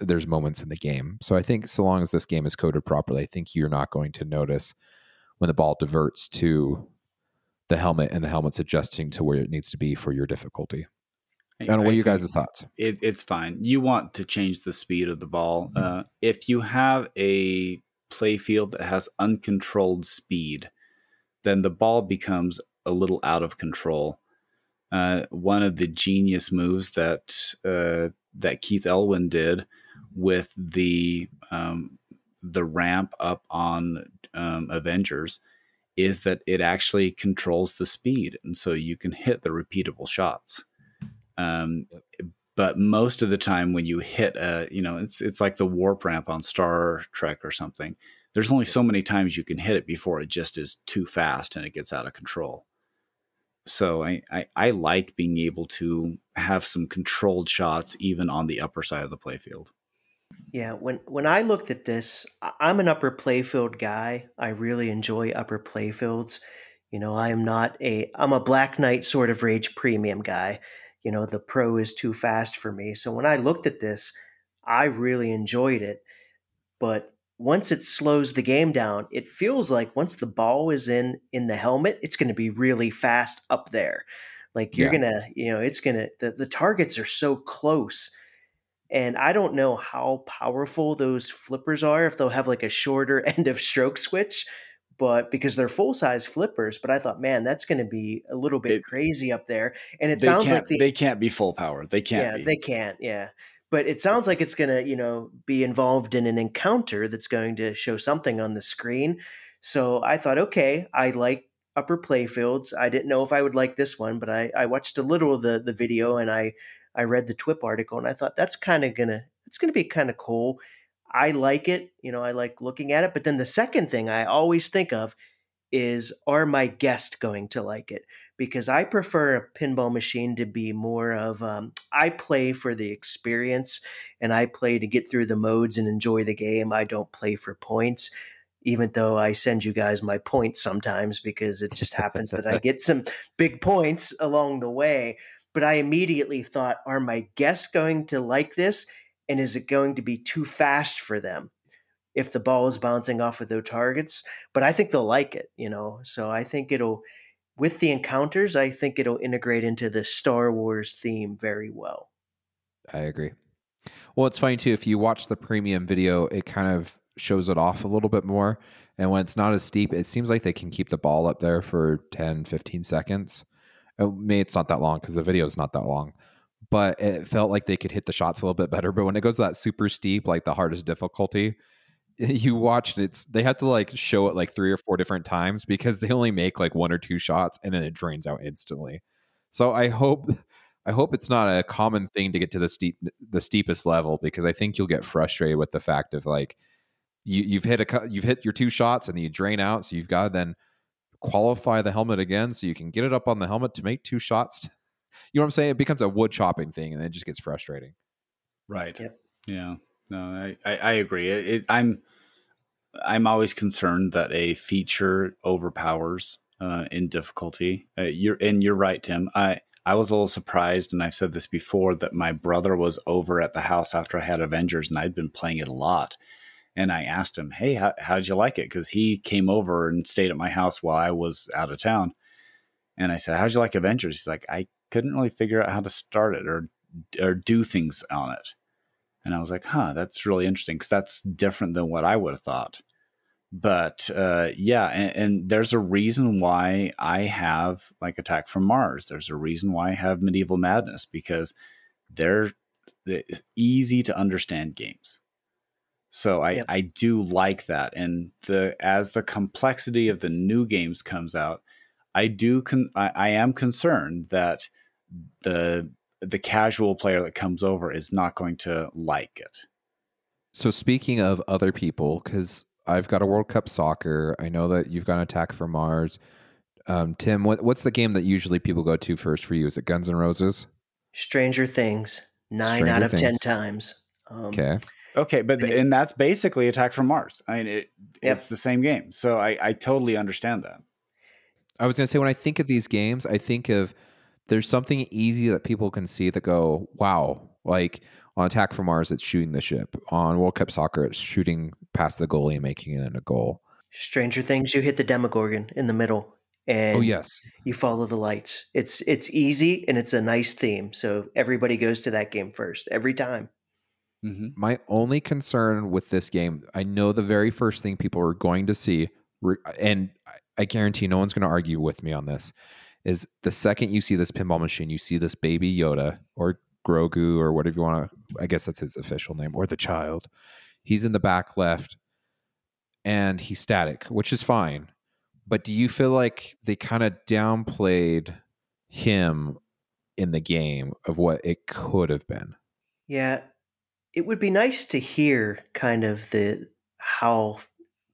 there's moments in the game. So I think so long as this game is coded properly, I think you're not going to notice when the ball diverts to the helmet and the helmet's adjusting to where it needs to be for your difficulty. I don't know. What are you guys' thoughts? It, it's fine. You want to change the speed of the ball. Uh, if you have a play field that has uncontrolled speed, then the ball becomes a little out of control. Uh, one of the genius moves that uh, that Keith Elwin did with the um, the ramp up on um, Avengers is that it actually controls the speed, and so you can hit the repeatable shots. Um, but most of the time, when you hit a, you know, it's it's like the warp ramp on Star Trek or something. There's only so many times you can hit it before it just is too fast and it gets out of control. So I, I, I like being able to have some controlled shots even on the upper side of the playfield. Yeah, when when I looked at this, I'm an upper playfield guy. I really enjoy upper playfields. You know, I am not a I'm a Black Knight Sword of Rage premium guy. You know, the pro is too fast for me. So when I looked at this, I really enjoyed it. But once it slows the game down, it feels like once the ball is in in the helmet, it's going to be really fast up there. Like you're yeah. gonna, you know, it's gonna the, the targets are so close and I don't know how powerful those flippers are, if they'll have like a shorter [laughs] end of stroke switch, but because they're full size flippers. But I thought, man, that's going to be a little bit it, crazy up there. And it sounds like the, they can't be full power. They can't. Yeah, be. they can't. Yeah. But it sounds like it's going to, you know, be involved in an encounter that's going to show something on the screen. So I thought, okay, I like upper playfields. I didn't know if I would like this one, but I, I watched a little of the, the video and I I read the TWIP article and I thought that's kind of gonna it's gonna be kind of cool. I like it, you know, I like looking at it. But then the second thing I always think of is are my guests going to like it? Because I prefer a pinball machine to be more of um, I play for the experience and I play to get through the modes and enjoy the game. I don't play for points even though I send you guys my points sometimes because it just happens that I [laughs] get some big points along the way but I immediately thought, are my guests going to like this? And is it going to be too fast for them if the ball is bouncing off of their targets? But I think they'll like it, you know. So I think it'll, with the encounters, I think it'll integrate into the Star Wars theme very well. I agree. Well, it's funny too. If you watch the premium video, it kind of shows it off a little bit more. And when it's not as steep, it seems like they can keep the ball up there for 10, 15 seconds. Oh, maybe it's not that long because the video is not that long, but it felt like they could hit the shots a little bit better. But when it goes that super steep, like the hardest difficulty, [laughs] you watched it's they have to like show it like three or four different times because they only make like one or two shots and then it drains out instantly. So I hope [laughs] I hope it's not a common thing to get to the steep the steepest level because I think you'll get frustrated with the fact of like you you've hit a you've hit your two shots and you drain out, so you've got to then qualify the helmet again so you can get it up on the helmet to make two shots. [laughs] You know what I'm saying? It becomes a wood chopping thing and it just gets frustrating. Right. Yep. Yeah. No, I, I, I agree. It, it, I'm I'm always concerned that a feature overpowers uh, in difficulty. Uh, you're and you're right, Tim. I I was a little surprised, and I've said this before, that my brother was over at the house after I had Avengers, and I'd been playing it a lot and I asked him, "Hey, how, how'd you like it?" Because he came over and stayed at my house while I was out of town, and I said, "How'd you like Avengers?" He's like, "I couldn't really figure out how to start it or or do things on it," and I was like, "Huh, that's really interesting because that's different than what I would have thought." But uh, yeah, and, and there's a reason why I have like Attack from Mars. There's a reason why I have Medieval Madness because they're easy to understand games so I, yep. I do like that. And the as the complexity of the new games comes out, I do con- I, I am concerned that the the casual player that comes over is not going to like it. So speaking of other people, because I've got a World Cup soccer, I know that you've got an Attack from Mars. Um, Tim, what, what's the game that usually people go to first for you? Is it Guns N' Roses? Stranger Things, nine Stranger out of Things. ten times. Um, okay Okay, but And th- and that's basically Attack from Mars. I mean, it, Yep. it's the same game, so I I totally understand that. I was going to say when I think of these games, I think of there's something easy that people can see that go, wow, like on Attack from Mars, it's shooting the ship. On World Cup Soccer, it's shooting past the goalie and making it a goal. Stranger Things, you hit the Demogorgon in the middle, and oh yes, you follow the lights. It's it's easy and it's a nice theme. So everybody goes to that game first every time. Mm-hmm. My only concern with this game, I know the very first thing people are going to see, and I- I guarantee no one's going to argue with me on this, is the second you see this pinball machine, you see this baby Yoda or Grogu or whatever you want to, I guess that's his official name, or the child. He's in the back left and he's static, which is fine. But do you feel like they kind of downplayed him in the game of what it could have been? Yeah, it would be nice to hear kind of the how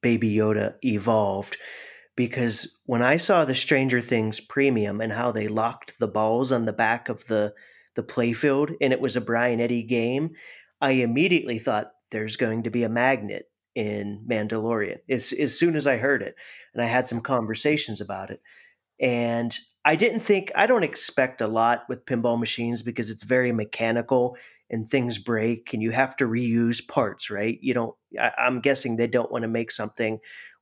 Baby Yoda evolved because when I saw the Stranger Things premium and how they locked the balls on the back of the the playfield and it was a Brian Eddy game, I immediately thought there's going to be a magnet in Mandalorian as, as soon as I heard it. And I had some conversations about it. And I didn't think, I don't expect a lot with pinball machines because it's very mechanical and things break and you have to reuse parts, right? You don't, I, I'm guessing they don't want to make something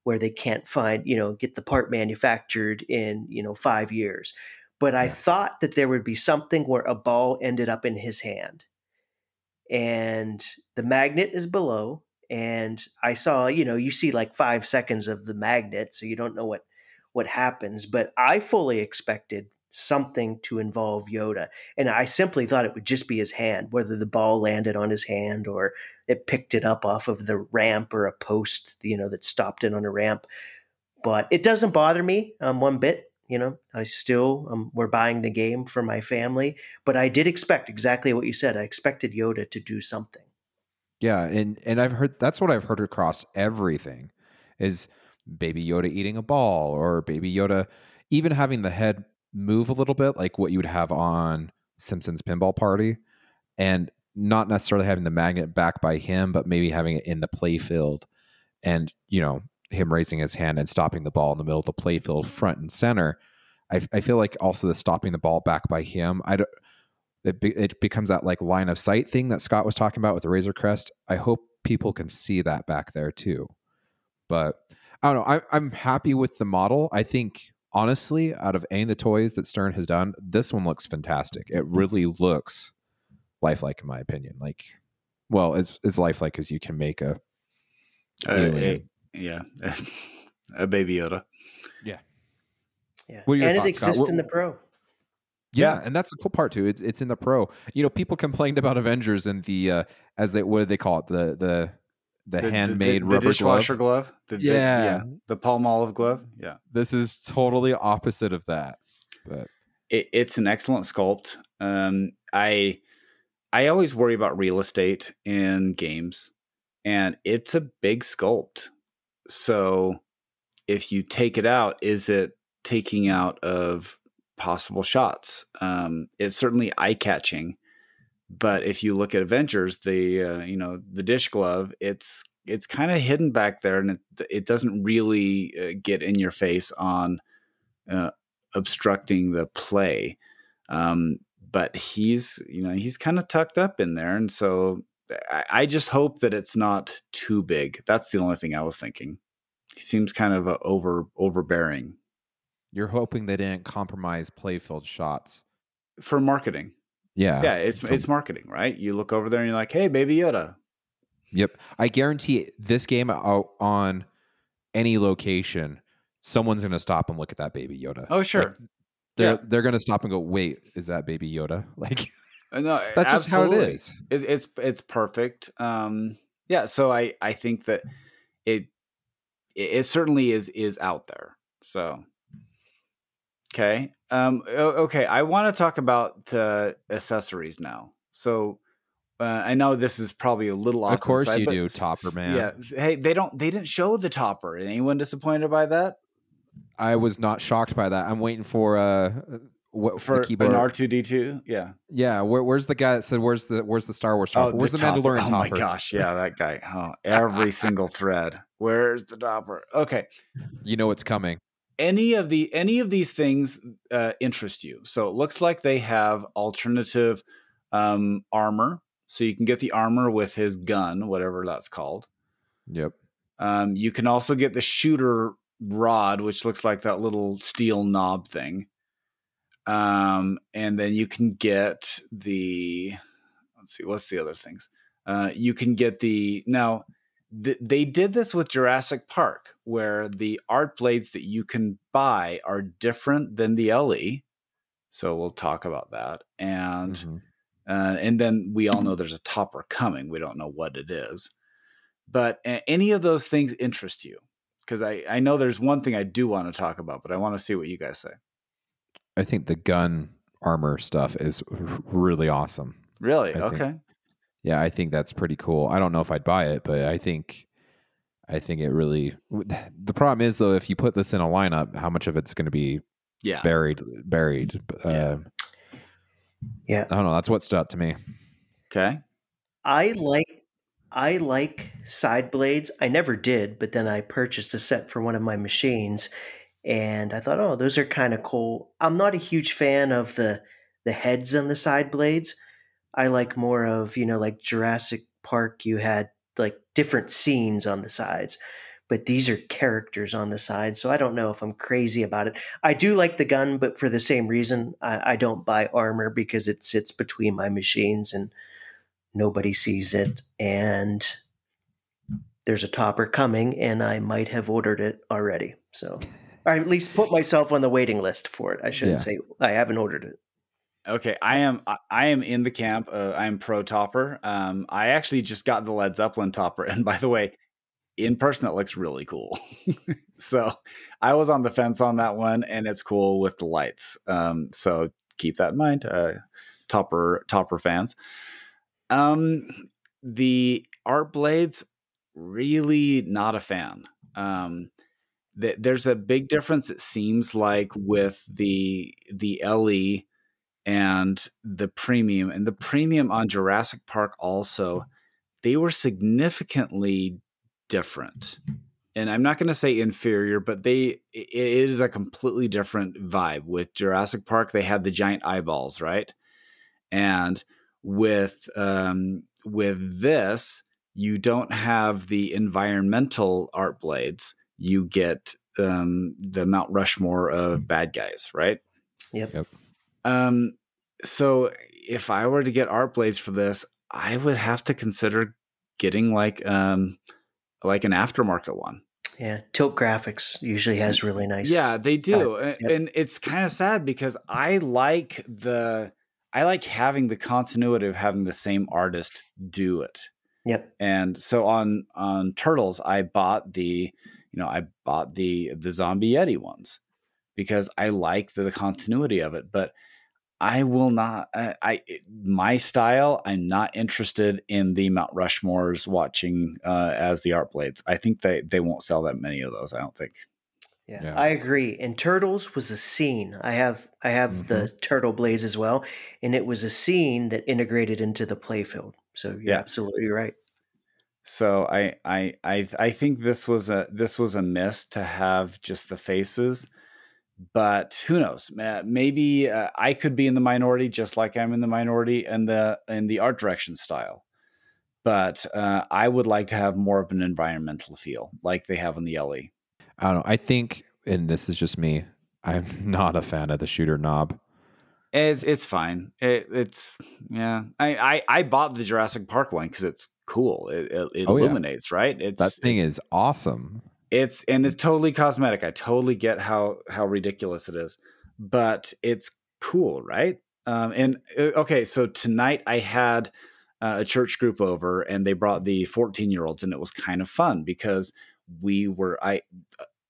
where they can't find, you know, get the part manufactured in, you know, five years. But I thought that there would be something where a ball ended up in his hand and the magnet is below. And I saw, you know, you see like five seconds of the magnet, so you don't know what what happens. But I fully expected something to involve Yoda, and I simply thought it would just be his hand, whether the ball landed on his hand or it picked it up off of the ramp or a post, you know, that stopped it on a ramp. But it doesn't bother me um, one bit. You know, I still um, we're buying the game for my family, but I did expect exactly what you said. I expected Yoda to do something. Yeah, and and I've heard that's what I've heard across everything is baby Yoda eating a ball or baby Yoda even having the head move a little bit like what you would have on Simpsons Pinball Party and not necessarily having the magnet back by him but maybe having it in the playfield and you know him raising his hand and stopping the ball in the middle of the playfield front and center. I, I feel like also the stopping the ball back by him. I don't it, be, it becomes that like line of sight thing that Scott was talking about with the Razor Crest. I hope people can see that back there too. But I don't know. I, I'm happy with the model. I think honestly, out of any of the toys that Stern has done, this one looks fantastic. It really looks lifelike, in my opinion. Like, well, as as lifelike as you can make a Uh, alien. yeah, [laughs] a baby Yoda. Yeah, What are your and thoughts, it Scott? exists What- in the Pro. Yeah, and that's the cool part too. It's it's in the pro. You know, people complained about Avengers and the uh as they what do they call it? The the the, handmade the, rubber dishwasher glove. glove. The, the- Yeah. the Palmolive glove. Yeah, This is totally opposite of that. But it, it's an excellent sculpt. Um, I I always worry about real estate in games, and it's a big sculpt. So if you take it out, is it taking out of possible shots? Um, it's certainly eye catching, but if you look at Avengers, the uh, you know the dish glove, it's it's kind of hidden back there, and it, it doesn't really uh, get in your face on uh, obstructing the play. Um, but he's you know he's kind of tucked up in there, and so I, I just hope that it's not too big. That's the only thing I was thinking. He seems kind of uh, over overbearing you're hoping they didn't compromise playfield shots. for marketing. Yeah. yeah, it's from- it's marketing, right? You look over there and you're like, "Hey, Baby Yoda." Yep. I guarantee this game out on any location, someone's gonna stop and look at that baby Yoda. Oh, sure. Like, they're Yeah. they're gonna stop and go, wait, is that baby Yoda? [laughs] Like Uh, No, that's just how it absolutely. is. It, it's it's perfect. Um, yeah, so I I think that it, it certainly is is out there. So okay, um, okay. I want to talk about uh, accessories now. So uh, I know this is probably a little off. Of the course side, you do, Topper man. Yeah. Hey, they don't. They didn't show the topper. Anyone disappointed by that? I was not shocked by that. I'm waiting for uh what for the keyboard? an R two D two. Yeah. yeah, where, where's the guy that said where's the where's the Star Wars topper? where's the, topper. Mandalorian Oh topper? Oh my gosh, yeah, that guy. Oh, [laughs] every single thread. Where's the topper? Okay. You know it's coming. Any of the any of these things uh, interest you? So it looks like they have alternative um, armor, so you can get the armor with his gun, whatever that's called. Yep. Um, you can also get the shooter rod, which looks like that little steel knob thing. Um, and then you can get the let's see, what's the other things? Uh, you can get the now. Th- they did this with Jurassic Park, where the art blades that you can buy are different than the LE. So we'll talk about that, and Mhm. uh, and then we all know [clears throat] there's a topper coming. We don't know what it is, but a- any of those things interest you? Because I I know there's one thing I do want to talk about, but I want to see what you guys say. I think the gun armor stuff is really awesome. Really? I think- okay. Yeah, I think that's pretty cool. I don't know if I'd buy it, but I think I think it really. The problem is though, if you put this in a lineup, how much of it's going to be Yeah. buried? Buried. Uh, Yeah. Yeah. I don't know. That's what stood out to me. Okay. I like I like side blades. I never did, but then I purchased a set for one of my machines and I thought, "Oh, those are kind of cool." I'm not a huge fan of the the heads on the side blades. I like more of, you know, like Jurassic Park you had like different scenes on the sides. But these are characters on the side, so I don't know if I'm crazy about it. I do like the gun, but for the same reason, I, I don't buy armor because it sits between my machines and nobody sees it and there's a topper coming and i might have ordered it already so or at least put myself on the waiting list for it i shouldn't Yeah. say i haven't ordered it Okay, I am I- am in the camp. Uh, I am pro topper. Um, I actually just got the Led Zeppelin topper, and by the way, in person it looks really cool. [laughs] so I was on the fence on that one, and it's cool with the lights. Um, so keep that in mind, uh, topper topper fans. Um, the art blades, really not a fan. Um, th- there's a big difference. It seems like with the the LE and the premium and the premium on Jurassic Park also they were significantly different. And I'm not going to say inferior, but they it is a completely different vibe. With Jurassic Park, they had the giant eyeballs, right? And with um, with this, you don't have the environmental art blades. You get um, the Mount Rushmore of bad guys, right? yep, Yep. Um, so if I were to get art blades for this, I would have to consider getting like um like an aftermarket one. yeah tilt graphics usually has really nice Yeah, they do. side- yep. And it's kind of sad because I like the I like having the continuity of having the same artist do it. yep And so on on Turtles, I bought the you know, I bought the the Zombie Yeti ones because I like the, the continuity of it, but I will not I, I my style, I'm not interested in the Mount Rushmores watching uh as the art blades. I think they they won't sell that many of those, I don't think. yeah, Yeah. i agree and turtles was a scene i have i have the turtle blades as well and it was a scene that integrated into the playfield so you're Yeah. absolutely right So I I I I think this was a this was a miss to have just the faces, but who knows? Maybe uh, I could be in the minority, just like I'm in the minority in the in the art direction style. But uh, I would like to have more of an environmental feel, like they have in the LE. I don't know. I think, and this is just me. I'm [laughs] not a fan of the shooter knob. It's it's fine. It, it's yeah. I, I I bought the Jurassic Park one because it's cool. It it, it Oh, yeah. illuminates, right? It's That thing is awesome. It's and it's totally cosmetic i totally get how how ridiculous it is but it's cool right? Um and uh, okay so tonight i had uh, a church group over and they brought the 14 year olds and it was kind of fun because we were i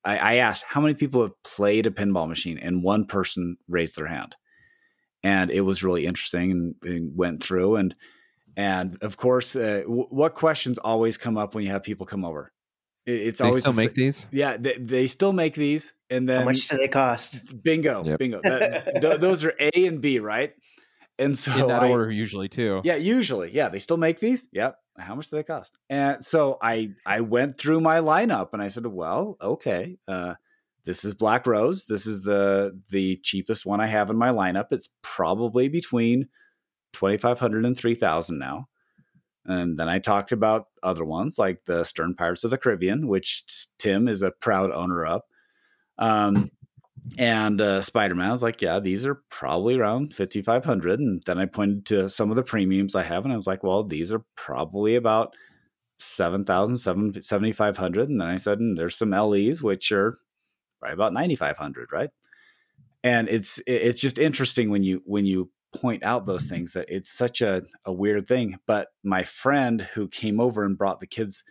I, I asked how many people have played a pinball machine, and one person raised their hand, and it was really interesting and, and went through and and of course, uh, w- what questions always come up when you have people come over? It- It's They always still the make these. yeah, they, they still make these. And then How much do they cost? bingo, Yep. bingo. That- th- those are A and B, right? And so In that I- order, usually too. Yeah, usually. Yeah, they still make these. Yep. How much do they cost? And so I I went through my lineup and I said, well, okay, uh, this is Black Rose. This is the the cheapest one I have in my lineup. It's probably between twenty five hundred and three thousand now. And then I talked about other ones like the Stern Pirates of the Caribbean, which Tim is a proud owner of. Um, and uh, Spider Man, I was like, yeah, these are probably around 5,500. And then I pointed to some of the premiums I have, and I was like, well, these are probably about 7,000, 7,500. And then I said, and there's some LEs, which are probably about 9,500, right? And it's it's just interesting when you when you point out those things that it's such a, a weird thing. But my friend who came over and brought the kids,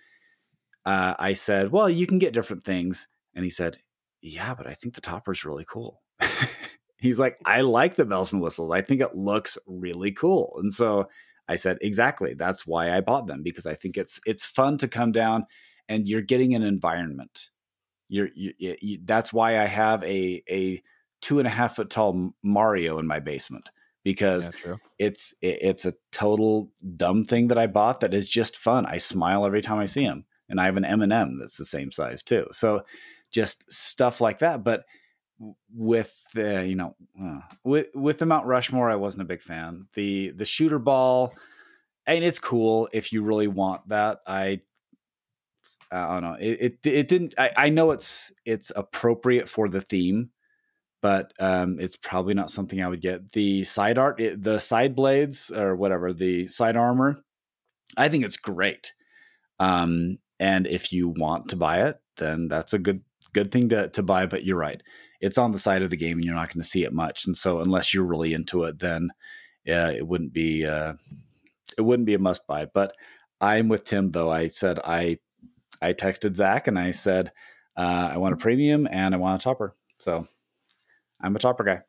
uh, I said, well, you can get different things. And he said, yeah, but I think the topper's really cool. [laughs] He's like, I like the bells and whistles. I think it looks really cool. And so I said, exactly. That's why I bought them because I think it's it's fun to come down and you're getting an environment. You're you, you, that's why I have a a two and a half foot tall Mario in my basement because Yeah, it's it, it's a total dumb thing that I bought that is just fun. I smile every time I see him, and I have an M and m that's the same size too. So just stuff like that. But with the you know uh, with with the Mount Rushmore, I wasn't a big fan. The the shooter ball, and it's cool if you really want that. I I don't know. It it, it didn't. I, I know it's it's appropriate for the theme, but um, it's probably not something I would get. The side art, it, the side blades or whatever, the side armor, I think it's great. Um, and if you want to buy it, then that's a good good thing to to buy. But you're right, it's on the side of the game, and you're not going to see it much. And so, unless you're really into it, then yeah, it wouldn't be uh, it wouldn't be a must buy. But I'm with Tim though. I said I I texted Zach and I said uh, I want a premium and I want a topper. So I'm a topper guy.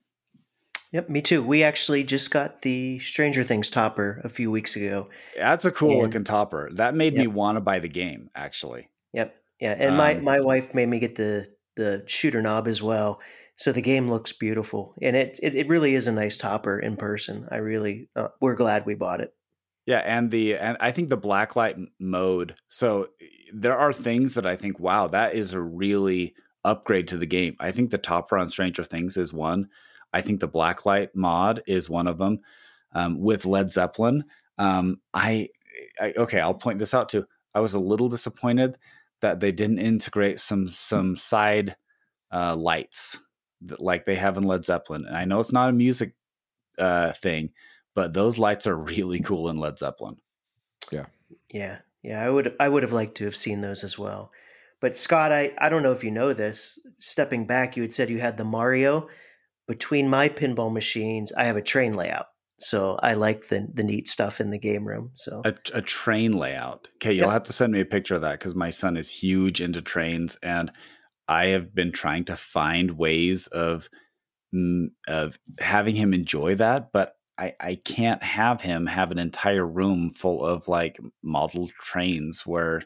Yep, me too. We actually just got the Stranger Things topper a few weeks ago. That's a cool And- looking topper. That made me want to buy the game. Actually, Yep. Yeah, and my Um, my wife made me get the the shooter knob as well. So the game looks beautiful, and it it, it really is a nice topper in person. I really uh, we're glad we bought it. yeah, and the and I think the blacklight mode. So there are things that I think, wow, that is a really upgrade to the game. I think the topper on Stranger Things is one. I think the blacklight mod is one of them. Um, with Led Zeppelin, um, I, I okay, I'll point this out too. I was a little disappointed that they didn't integrate some some side uh, lights that, like they have in Led Zeppelin. And I know it's not a music uh, thing, but those lights are really cool in Led Zeppelin. Yeah, yeah, yeah, I would I would have liked to have seen those as well. But Scott, I I don't know if you know this. Stepping back, you had said you had the Mario. Between my pinball machines, I have a train layout, so I like the the neat stuff in the game room. So A, a train layout. Okay, you'll Yeah. have to send me a picture of that because my son is huge into trains, and I have been trying to find ways of of having him enjoy that, but I, I can't have him have an entire room full of like model trains where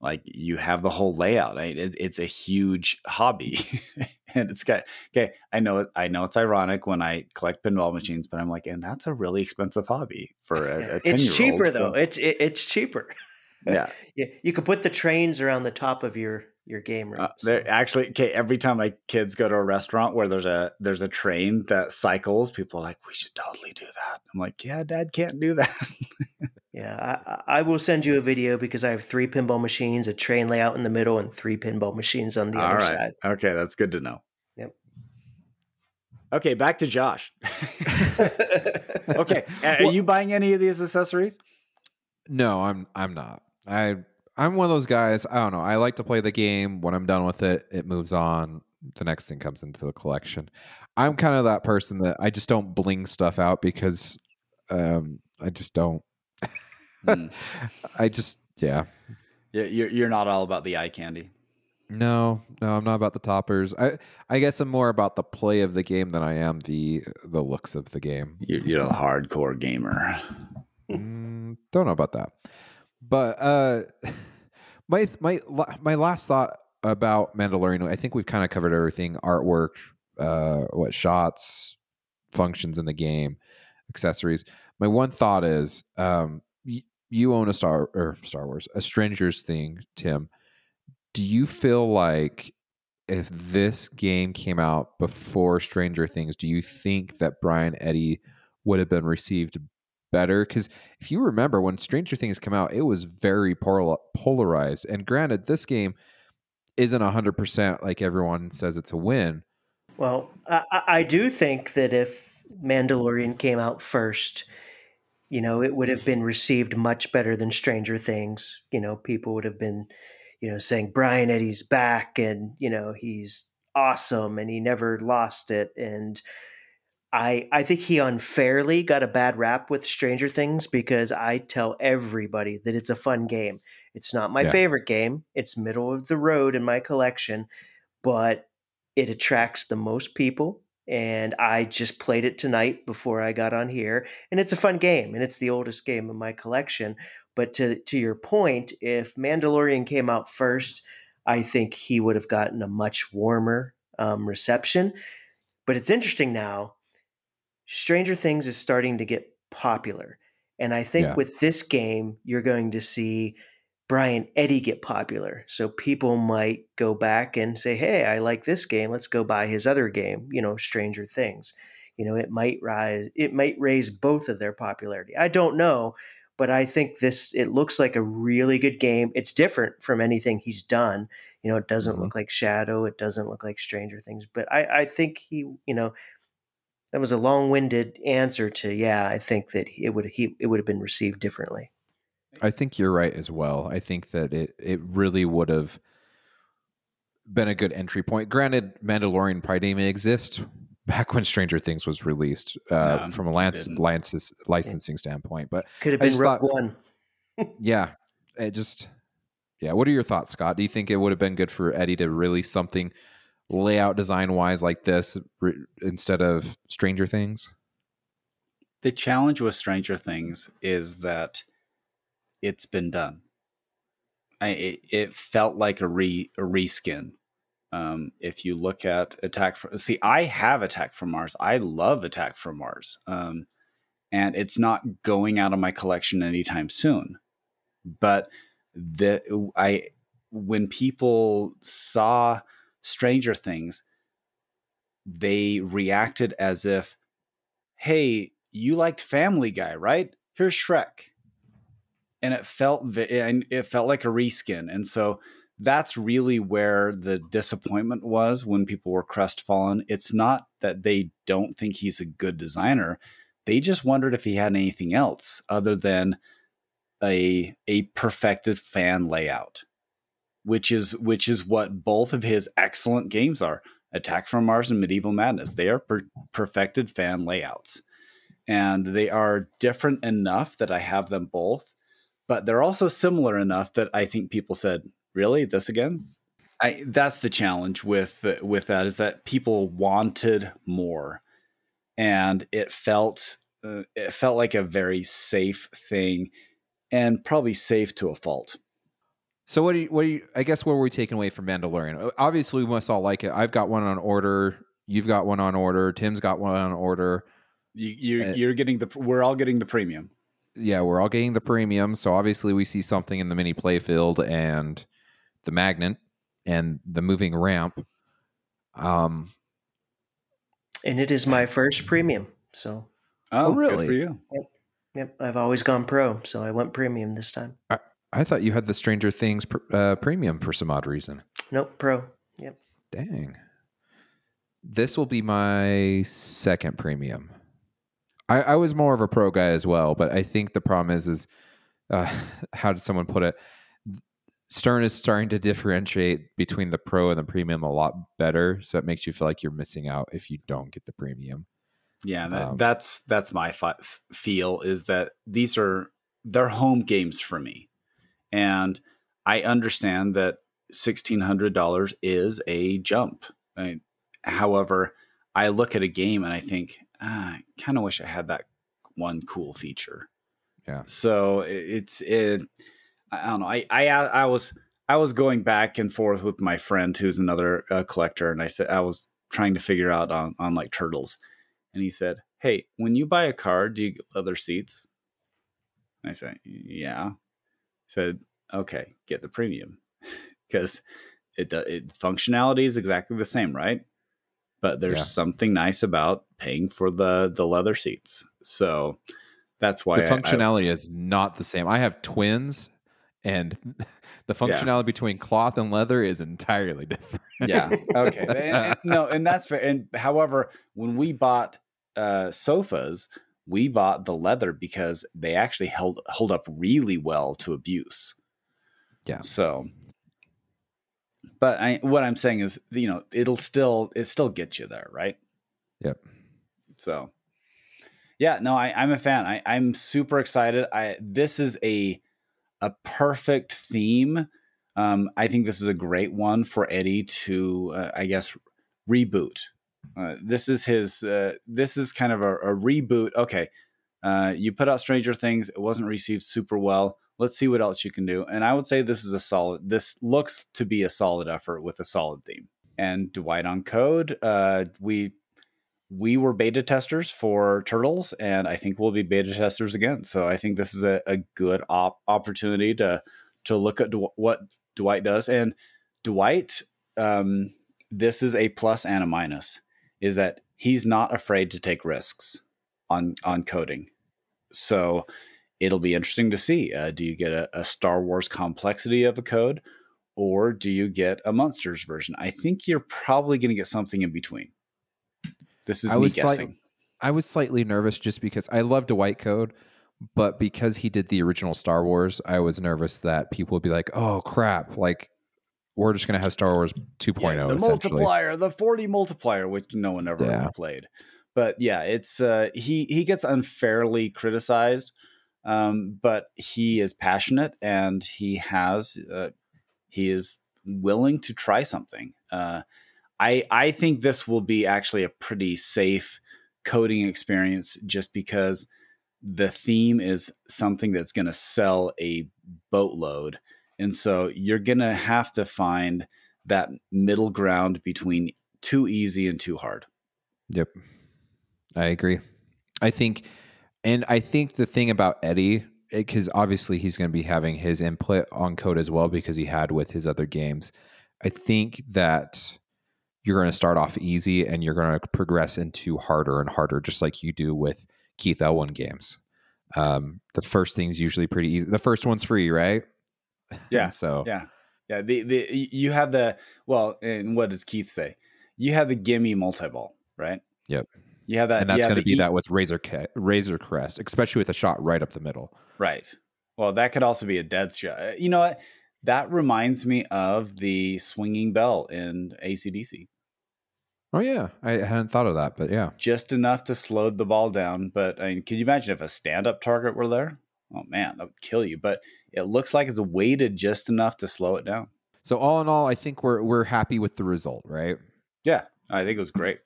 like you have the whole layout. I, it, it's a huge hobby, [laughs] and it's got okay. I know. I know it's ironic when I collect pinball machines, but I'm like, and that's a really expensive hobby for a, a it's cheaper so- though. It's it, it's cheaper. yeah. [laughs] Yeah, you could put the trains around the top of your your game room. Uh, so- there actually okay every time my kids go to a restaurant where there's a there's a train that cycles people are like we should totally do that i'm like yeah dad can't do that [laughs] Yeah, I, I I will send you a video because I have three pinball machines, a train layout in the middle, and three pinball machines on the all other right side. okay that's good to know Yep. okay back to josh [laughs] okay are Well- you buying any of these accessories No, I'm I'm not. I I'm one of those guys. I don't know. I like to play the game. When I'm done with it, it moves on. The next thing comes into the collection. I'm kind of that person that I just don't bling stuff out because um, I just don't. Hmm. [laughs] I just yeah. yeah you're, you're not all about the eye candy No, no, I'm not about the toppers. I I guess I'm more about the play of the game than I am the the looks of the game. you're, you're a hardcore gamer Mm, don't know about that. But uh [laughs] my my my last thought about Mandalorian. I think we've kind of covered everything: artwork, uh, what shots, functions in the game, accessories. My one thought is, um, you own a Star or Star Wars, a Stranger's thing, Tim. Do you feel like if this game came out before Stranger Things, do you think that Brian Eddy would have been received better? Because if you remember when Stranger Things came out, it was very polarized. And granted, this game isn't 100% like everyone says it's a win. Well, I, I do think that if Mandalorian came out first, you know, it would have been received much better than Stranger Things. You know, people would have been, you know, saying Brian Eddy's back and, you know, he's awesome and he never lost it. And I I think he unfairly got a bad rap with Stranger Things because I tell everybody that it's a fun game. It's not my Yeah. favorite game. It's middle of the road in my collection, but it attracts the most people and I just played it tonight before I got on here and it's a fun game and it's the oldest game in my collection. But to to your point, if Mandalorian came out first, I think he would have gotten a much warmer um, reception. But it's interesting now. Stranger Things is starting to get popular. And I think Yeah. with this game, you're going to see Brian Eddy get popular. So people might go back and say, hey, I like this game. Let's go buy his other game, you know, Stranger Things. You know, it might rise, it might raise both of their popularity. I don't know, but I think this, it looks like a really good game. It's different from anything he's done. You know, it doesn't Mhm. look like Shadow, it doesn't look like Stranger Things, but I, I think he, you know, that was a long-winded answer to yeah. I think that it would he it would have been received differently. I think you're right as well. I think that it it really would have been a good entry point. Granted, Mandalorian probably didn't even exist back when Stranger Things was released uh, No, from a it lance, didn't. license, licensing standpoint. But Could have been just Rogue thought- One. [laughs] yeah, it just yeah. What are your thoughts, Scott? Do you think it would have been good for Eddy to release something layout design wise like this re- instead of Stranger Things? The challenge with Stranger Things is that it's been done. I, it, it felt like a re a reskin. Um, if you look at Attack from see, I have Attack from Mars. I love Attack from Mars, um, and it's not going out of my collection anytime soon. But the I when people saw Stranger Things, they reacted as if, "Hey, you liked Family Guy, right? Here's Shrek." And it felt and it felt like a reskin, and so that's really where the disappointment was when people were crestfallen. It's not that they don't think he's a good designer; they just wondered if he had anything else other than a a perfected fan layout, which is which is what both of his excellent games are. Attack from Mars and Medieval Madness. They are per- perfected fan layouts. And they are different enough that I have them both, but they're also similar enough that I think people said, "Really, this again?" I that's the challenge with with that is that people wanted more, and it felt uh, it felt like a very safe thing, and probably safe to a fault. So what do you, what do you, I guess what were we taking away from Mandalorian? Obviously, we must all like it. I've got one on order. You've got one on order. Tim's got one on order. You, you're, Uh, you're getting the we're all getting the premium. Yeah, we're all getting the premium. So obviously, we see something in the mini playfield and the magnet and the moving ramp. Um, And it is my first premium. So Oh, good really? for you. yep, yep. I've always gone pro, so I went premium this time. I thought you had the Stranger Things pr- uh, premium for some odd reason. Nope, pro. Yep. Dang. This will be my second premium. I, I was more of a pro guy as well, but I think the problem is, is uh, [laughs] how did someone put it? Stern is starting to differentiate between the pro and the premium a lot better, so it makes you feel like you're missing out if you don't get the premium. Yeah, that, Um, that's that's my fi- feel is that these are they're home games for me, and I understand that sixteen hundred dollars is a jump. I, however, I look at a game and I think ah, I kind of wish I had that one cool feature. Yeah. So it, it's it. I don't know. I I I was I was going back and forth with my friend who's another uh, collector, and I said I was trying to figure out on on like turtles, and he said, "Hey, when you buy a car, do you get leather seats?" And I said, "Yeah." He said, "Okay, get the premium [laughs] because it it functionality is exactly the same, right? But there's Yeah. something nice about paying for the the leather seats, so." That's why the I- I- functionality is not the same. I have twins, and [laughs] the functionality between cloth and leather is entirely [laughs] different. yeah okay And- and- no and that's fair and however when we bought uh sofas we bought the leather because they actually held hold up really well to abuse Yeah. so but i what i'm saying is you know it'll still it still gets you there right Yep. so yeah no I, i'm a fan I, i'm super excited i this is a a perfect theme um, I think this is a great one for Eddy to, uh, I guess, reboot. Uh, this is his. Uh, this is kind of a, a reboot. Okay, uh, you put out Stranger Things. It wasn't received super well. Let's see what else you can do. And I would say this is a solid. This looks to be a solid effort with a solid theme. And Dwight on Code. Uh, we we were beta testers for Turtles, and I think we'll be beta testers again. So I think this is a, a good op- opportunity to to look at what Dwight does. And Dwight, um, this is a plus and a minus, is that he's not afraid to take risks on on coding. So it'll be interesting to see. Uh, do you get a, a Star Wars complexity of a code, or do you get a Monsters version? I think you're probably going to get something in between. This is I me was slight- guessing. I was slightly nervous just because I loved a White Code, but because he did the original Star Wars, I was nervous that people would be like, "Oh crap!" Like we're just gonna have Star Wars 2.0 Yeah, the multiplier, the 40 multiplier, which no one ever Yeah. played. But yeah, it's uh, he he gets unfairly criticized, um, but he is passionate and he has uh, he is willing to try something. Uh, I I think this will be actually a pretty safe coding experience, just because the theme is something that's going to sell a boatload, and so you're going to have to find that middle ground between too easy and too hard. Yep. I agree. I think, and I think the thing about Eddy, because obviously he's going to be having his input on code as well because he had with his other games. I think that you're going to start off easy and you're going to progress into harder and harder, just like you do with Keith Elwin games. Um, the first thing's usually pretty easy. The first one's free, right? [laughs] Yeah. so Yeah, yeah. The the you have the well, and what does Keith say? You have the gimme multi ball, right? Yep. You have that, and that's going to be E- that with Razor Ca- Razor Crest, especially with a shot right up the middle. Right. Well, that could also be a dead shot. Uh, You know what? That reminds me of the swinging bell in ACDC. Oh yeah, I hadn't thought of that, but yeah. Just enough to slow the ball down. But I mean, could you imagine if a stand up target were there? Oh man, that would kill you. But it looks like it's weighted just enough to slow it down. So all in all, I think we're we're happy with the result, right? Yeah, I think it was great.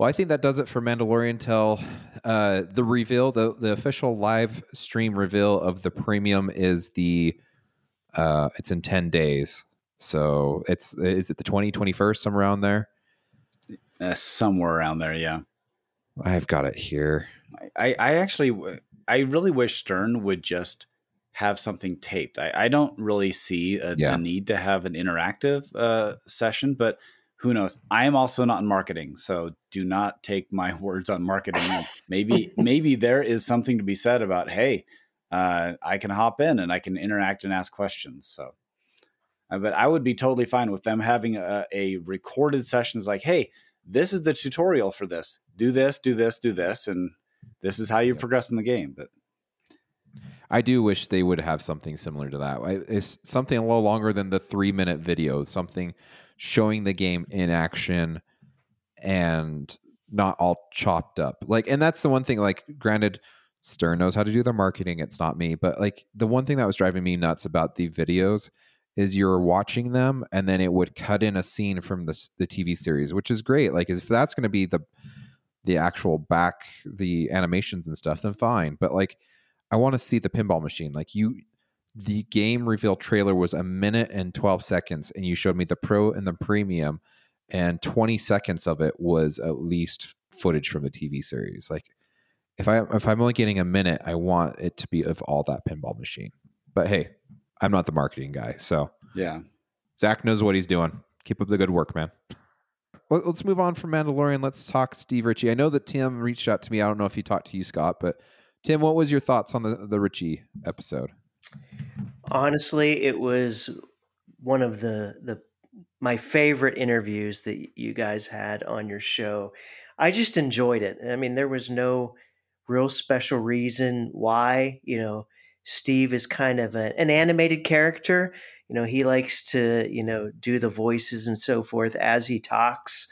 Well, I think that does it for Mandalorian till uh, the reveal. the The official live stream reveal of the premium is the uh, it's in ten days. So it's is it the 20, 21st, somewhere around there? Uh, somewhere around there, yeah. I've got it here. I, I actually, I really wish Stern would just have something taped. I, I don't really see a, Yeah. the need to have an interactive uh, session, but who knows? I am also not in marketing, so do not take my [laughs] words on marketing. maybe, maybe there is something to be said about, hey, uh, I can hop in and I can interact and ask questions. So, uh, but I would be totally fine with them having a, a recorded sessions like, hey, this is the tutorial for this. Do this, do this, do this, and this is how you progress in the game. But I do wish they would have something similar to that. It's something a little longer than the three minute video, something showing the game in action and not all chopped up. Like, and that's the one thing, like, granted, Stern knows how to do their marketing. It's not me. But, like, the one thing that was driving me nuts about the videos is you're watching them and then it would cut in a scene from the, the TV series, which is great. Like, if that's going to be the, the actual back, the animations and stuff, then fine. But, like, I want to see the pinball machine. Like you, the game reveal trailer was a minute and 12 seconds and you showed me the pro and the premium and 20 seconds of it was at least footage from the TV series. Like if I if I'm only getting a minute I want it to be of all that pinball machine. But hey I'm not the marketing guy so Yeah. Zach knows what he's doing. Keep up the good work man. Let- let's move on from Mandalorian. Let's talk Steve Ritchie. I know that Tim reached out to me. I don't know if he talked to you Scott but Tim what was your thoughts on the the Ritchie episode Honestly, it was one of the the my favorite interviews that you guys had on your show. I just enjoyed it. I mean, there was no real special reason why, you know, Steve is kind of a, an animated character. You know, he likes to, you know, do the voices and so forth as he talks.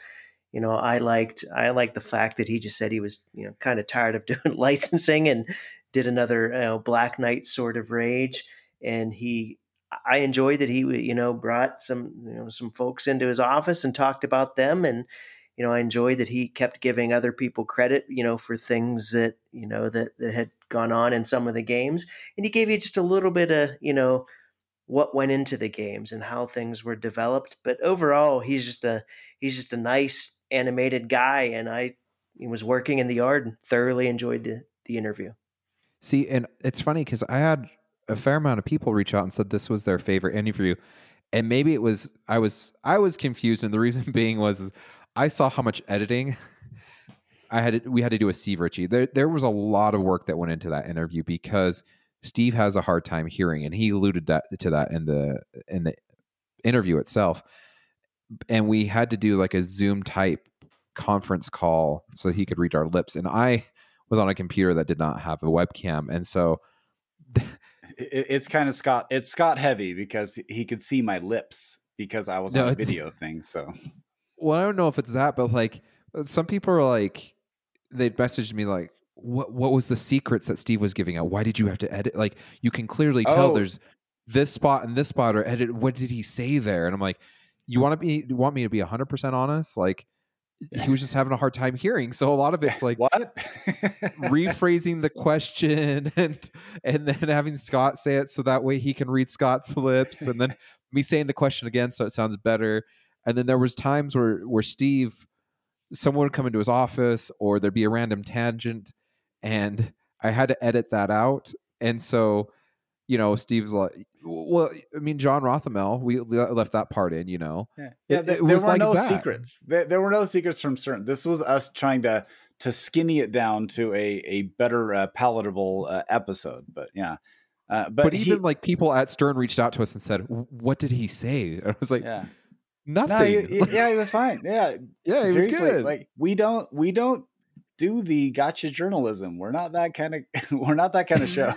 You know, I liked I liked the fact that he just said he was, you know, kind of tired of [laughs] doing licensing and did another, you know, Black Knight Sword of Rage and he I enjoyed that he you know brought some you know some folks into his office and talked about them and you know I enjoyed that he kept giving other people credit you know for things that you know that, that had gone on in some of the games and he gave you just a little bit of you know what went into the games and how things were developed but overall he's just a he's just a nice animated guy and I was working in the yard and thoroughly enjoyed the the interview See, and it's funny because I had a fair amount of people reach out and said this was their favorite interview, and maybe it was I was I was confused, and the reason [laughs] being was I saw how much editing [laughs] I had. We had to do a Steve Ritchie. There, there was a lot of work that went into that interview because Steve has a hard time hearing, and he alluded that to that in the in the interview itself. And we had to do like a Zoom type conference call so he could read our lips, and I was on a computer that did not have a webcam, and so it's kind of Scott. It's Scott heavy because he could see my lips because I was No, on a video thing. So well, I don't know if it's that, but like uh, some people are like they messaged me like, "What what was the secrets that Steve was giving out? Why did you have to edit? Like you can clearly tell Oh. there's this spot and this spot or edit. What did he say there?" And I'm like, "You want to be? You want me to be 100 percent honest? Like he was just having a hard time hearing. So a lot of it's [laughs] like what? [laughs] rephrasing the question [laughs] and and then having Scott say it so that way he can read Scott's lips and then me saying the question again so it sounds better. And then there was times where where Steve someone would come into his office or there'd be a random tangent and I had to edit that out. And so you know, Steve's like, well, I mean, John Rothamel, we left that part in, you know. Yeah, yeah It- there, it there were like no that. secrets. There, there were no secrets from certain. This was us trying to to skinny it down to a a better uh, palatable uh, episode. But yeah, uh, but, But, he- even like people at Stern reached out to us and said, "What did he say?" [laughs] And I was like, yeah, "Nothing." no, he- he- yeah, he was fine. Yeah, [laughs] yeah, it was good. like we don't we don't do the gotcha journalism. We're not that kind of [laughs] we're not that kind of show.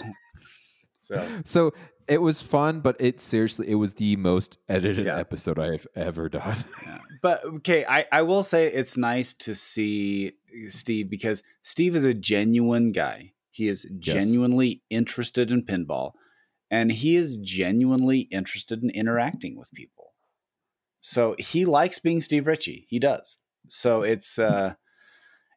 So so it was fun, but it seriously, it was the most edited Yeah. episode I've ever done. [laughs] Yeah. But okay, I, I will say it's nice to see Steve because Steve is a genuine guy. He is genuinely interested in pinball and he is genuinely interested in interacting with people. So he likes being Steve Ritchie. He does. So it's uh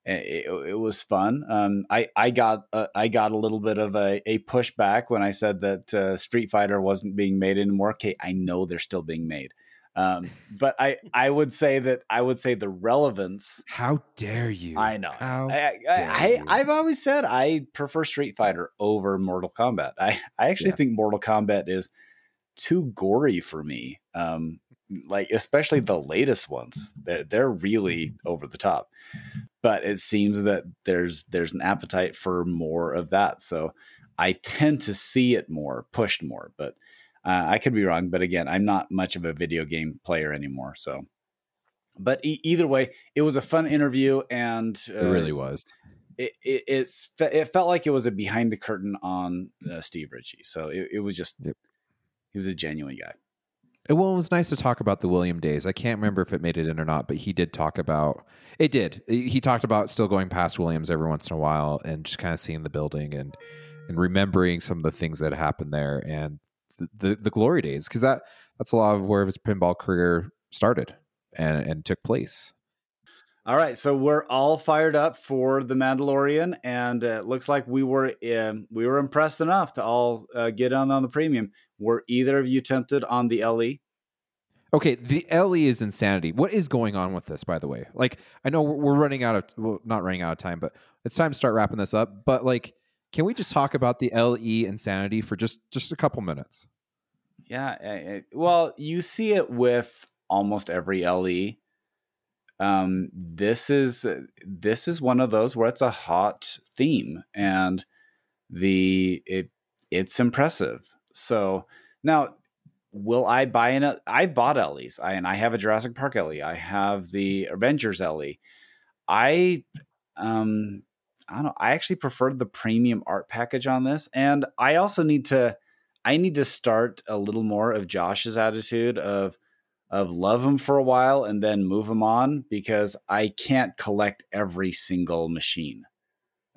it, it was fun. Um, I I got uh, I got a little bit of a, a pushback when I said that uh, Street Fighter wasn't being made anymore. Okay, I know they're still being made, um, but I I would say that I would say the relevance. How dare you? I know. How I, I. I I've always said I prefer Street Fighter over Mortal Kombat. [laughs] I I actually Yeah. think Mortal Kombat is too gory for me. Um, like especially the latest ones, they're they're really over the top. But it seems that there's there's an appetite for more of that, so I tend to see it more pushed more. But uh, I could be wrong. But again, I'm not much of a video game player anymore, so. But e- either way, it was a fun interview, and uh, it really was. it, it it's it felt like it was a behind the curtain on uh, Steve Ritchie. So it, it was just Yep. he was a genuine guy. Uh, Well, it was nice to talk about the William days. I can't remember if it made it in or not, but he did talk about it. Did he talked about still going past Williams every once in a while and just kind of seeing the building and and remembering some of the things that happened there and the the, the glory days because that that's a lot of where his pinball career started and and took place. All right, so we're all fired up for the Mandalorian, and uh, it looks like we were um, we were impressed enough to all uh, get on on the premium. Were either of you tempted on the LE? Okay, the LE is insanity. What is going on with this, by the way? Like, I know we're we're running out of well, not running out of time, but it's time to start wrapping this up. But like, can we just talk about the LE insanity for just just a couple minutes? Yeah, eh, eh, well, you see it with almost every LE. Um, this is this is one of those where it's a hot theme, and the it it's impressive. So now, will I buy an? I've bought LEs, I, and I have a Jurassic Park LE. I have the Avengers LE. I um I don't know. I actually preferred the premium art package on this, and I also need to I need to start a little more of Josh's attitude of of love them for a while and then move them on because I can't collect every single machine.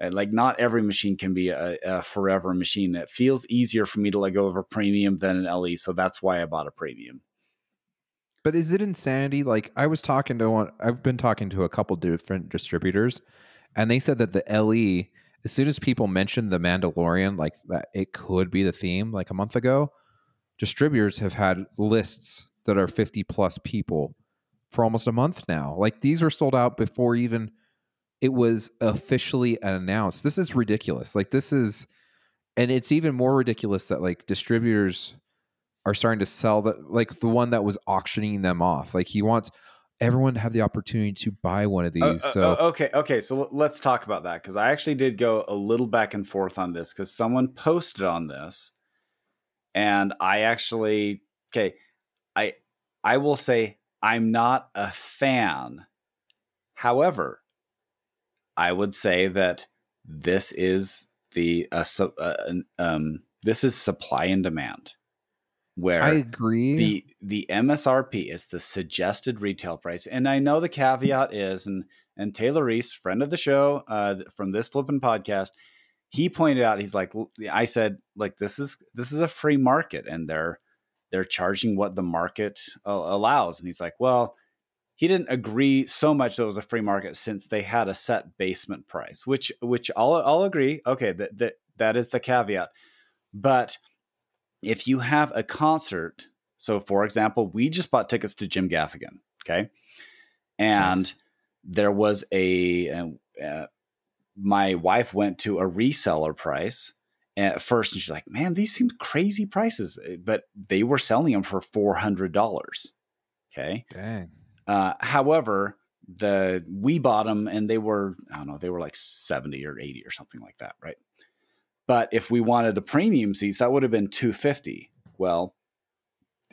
Uh, like not every machine can be a, a, forever machine. It feels easier for me to let go of a premium than an LE, so that's why I bought a premium. But is it insanity? Like I was talking to one, I've been talking to a couple different distributors, and they said that the LE, as soon as people mentioned the Mandalorian, like that it could be the theme, like a month ago, distributors have had lists that are 50 plus people for almost a month now. Like these were sold out before even it was officially announced. This is ridiculous. Like this is and it's even more ridiculous that like distributors are starting to sell that like the one that was auctioning them off. Like he wants everyone to have the opportunity to buy one of uh, these. Uh, so uh, okay, okay, so let's talk about that because I actually did go a little back and forth on this because someone posted on this, and I actually okay, I I will say I'm not a fan. However, I would say that this is the uh, so, uh, um, this is supply and demand. Where I agree. The the MSRP is the suggested retail price, and I know the caveat is, and and Taylor Reese, friend of the show, uh, from this flipping podcast, he pointed out he's like I said like this is this is a free market, and they're they're charging what the market uh, allows. And he's like, well, he didn't agree so much that it was a free market since they had a set basement price, which which I'll I'll agree. Okay, that that that is the caveat. But if you have a concert, so for example, we just bought tickets to Jim Gaffigan, okay, and nice. there was a, a uh, my wife went to a reseller price at first and she's like man these seem crazy prices eh, but they were selling them for $400 okay? Dang. Uh, however the we bought them and they were i don't know they were like 70 or 80 or something like that right? But if we wanted the premium seats that would have been 250 well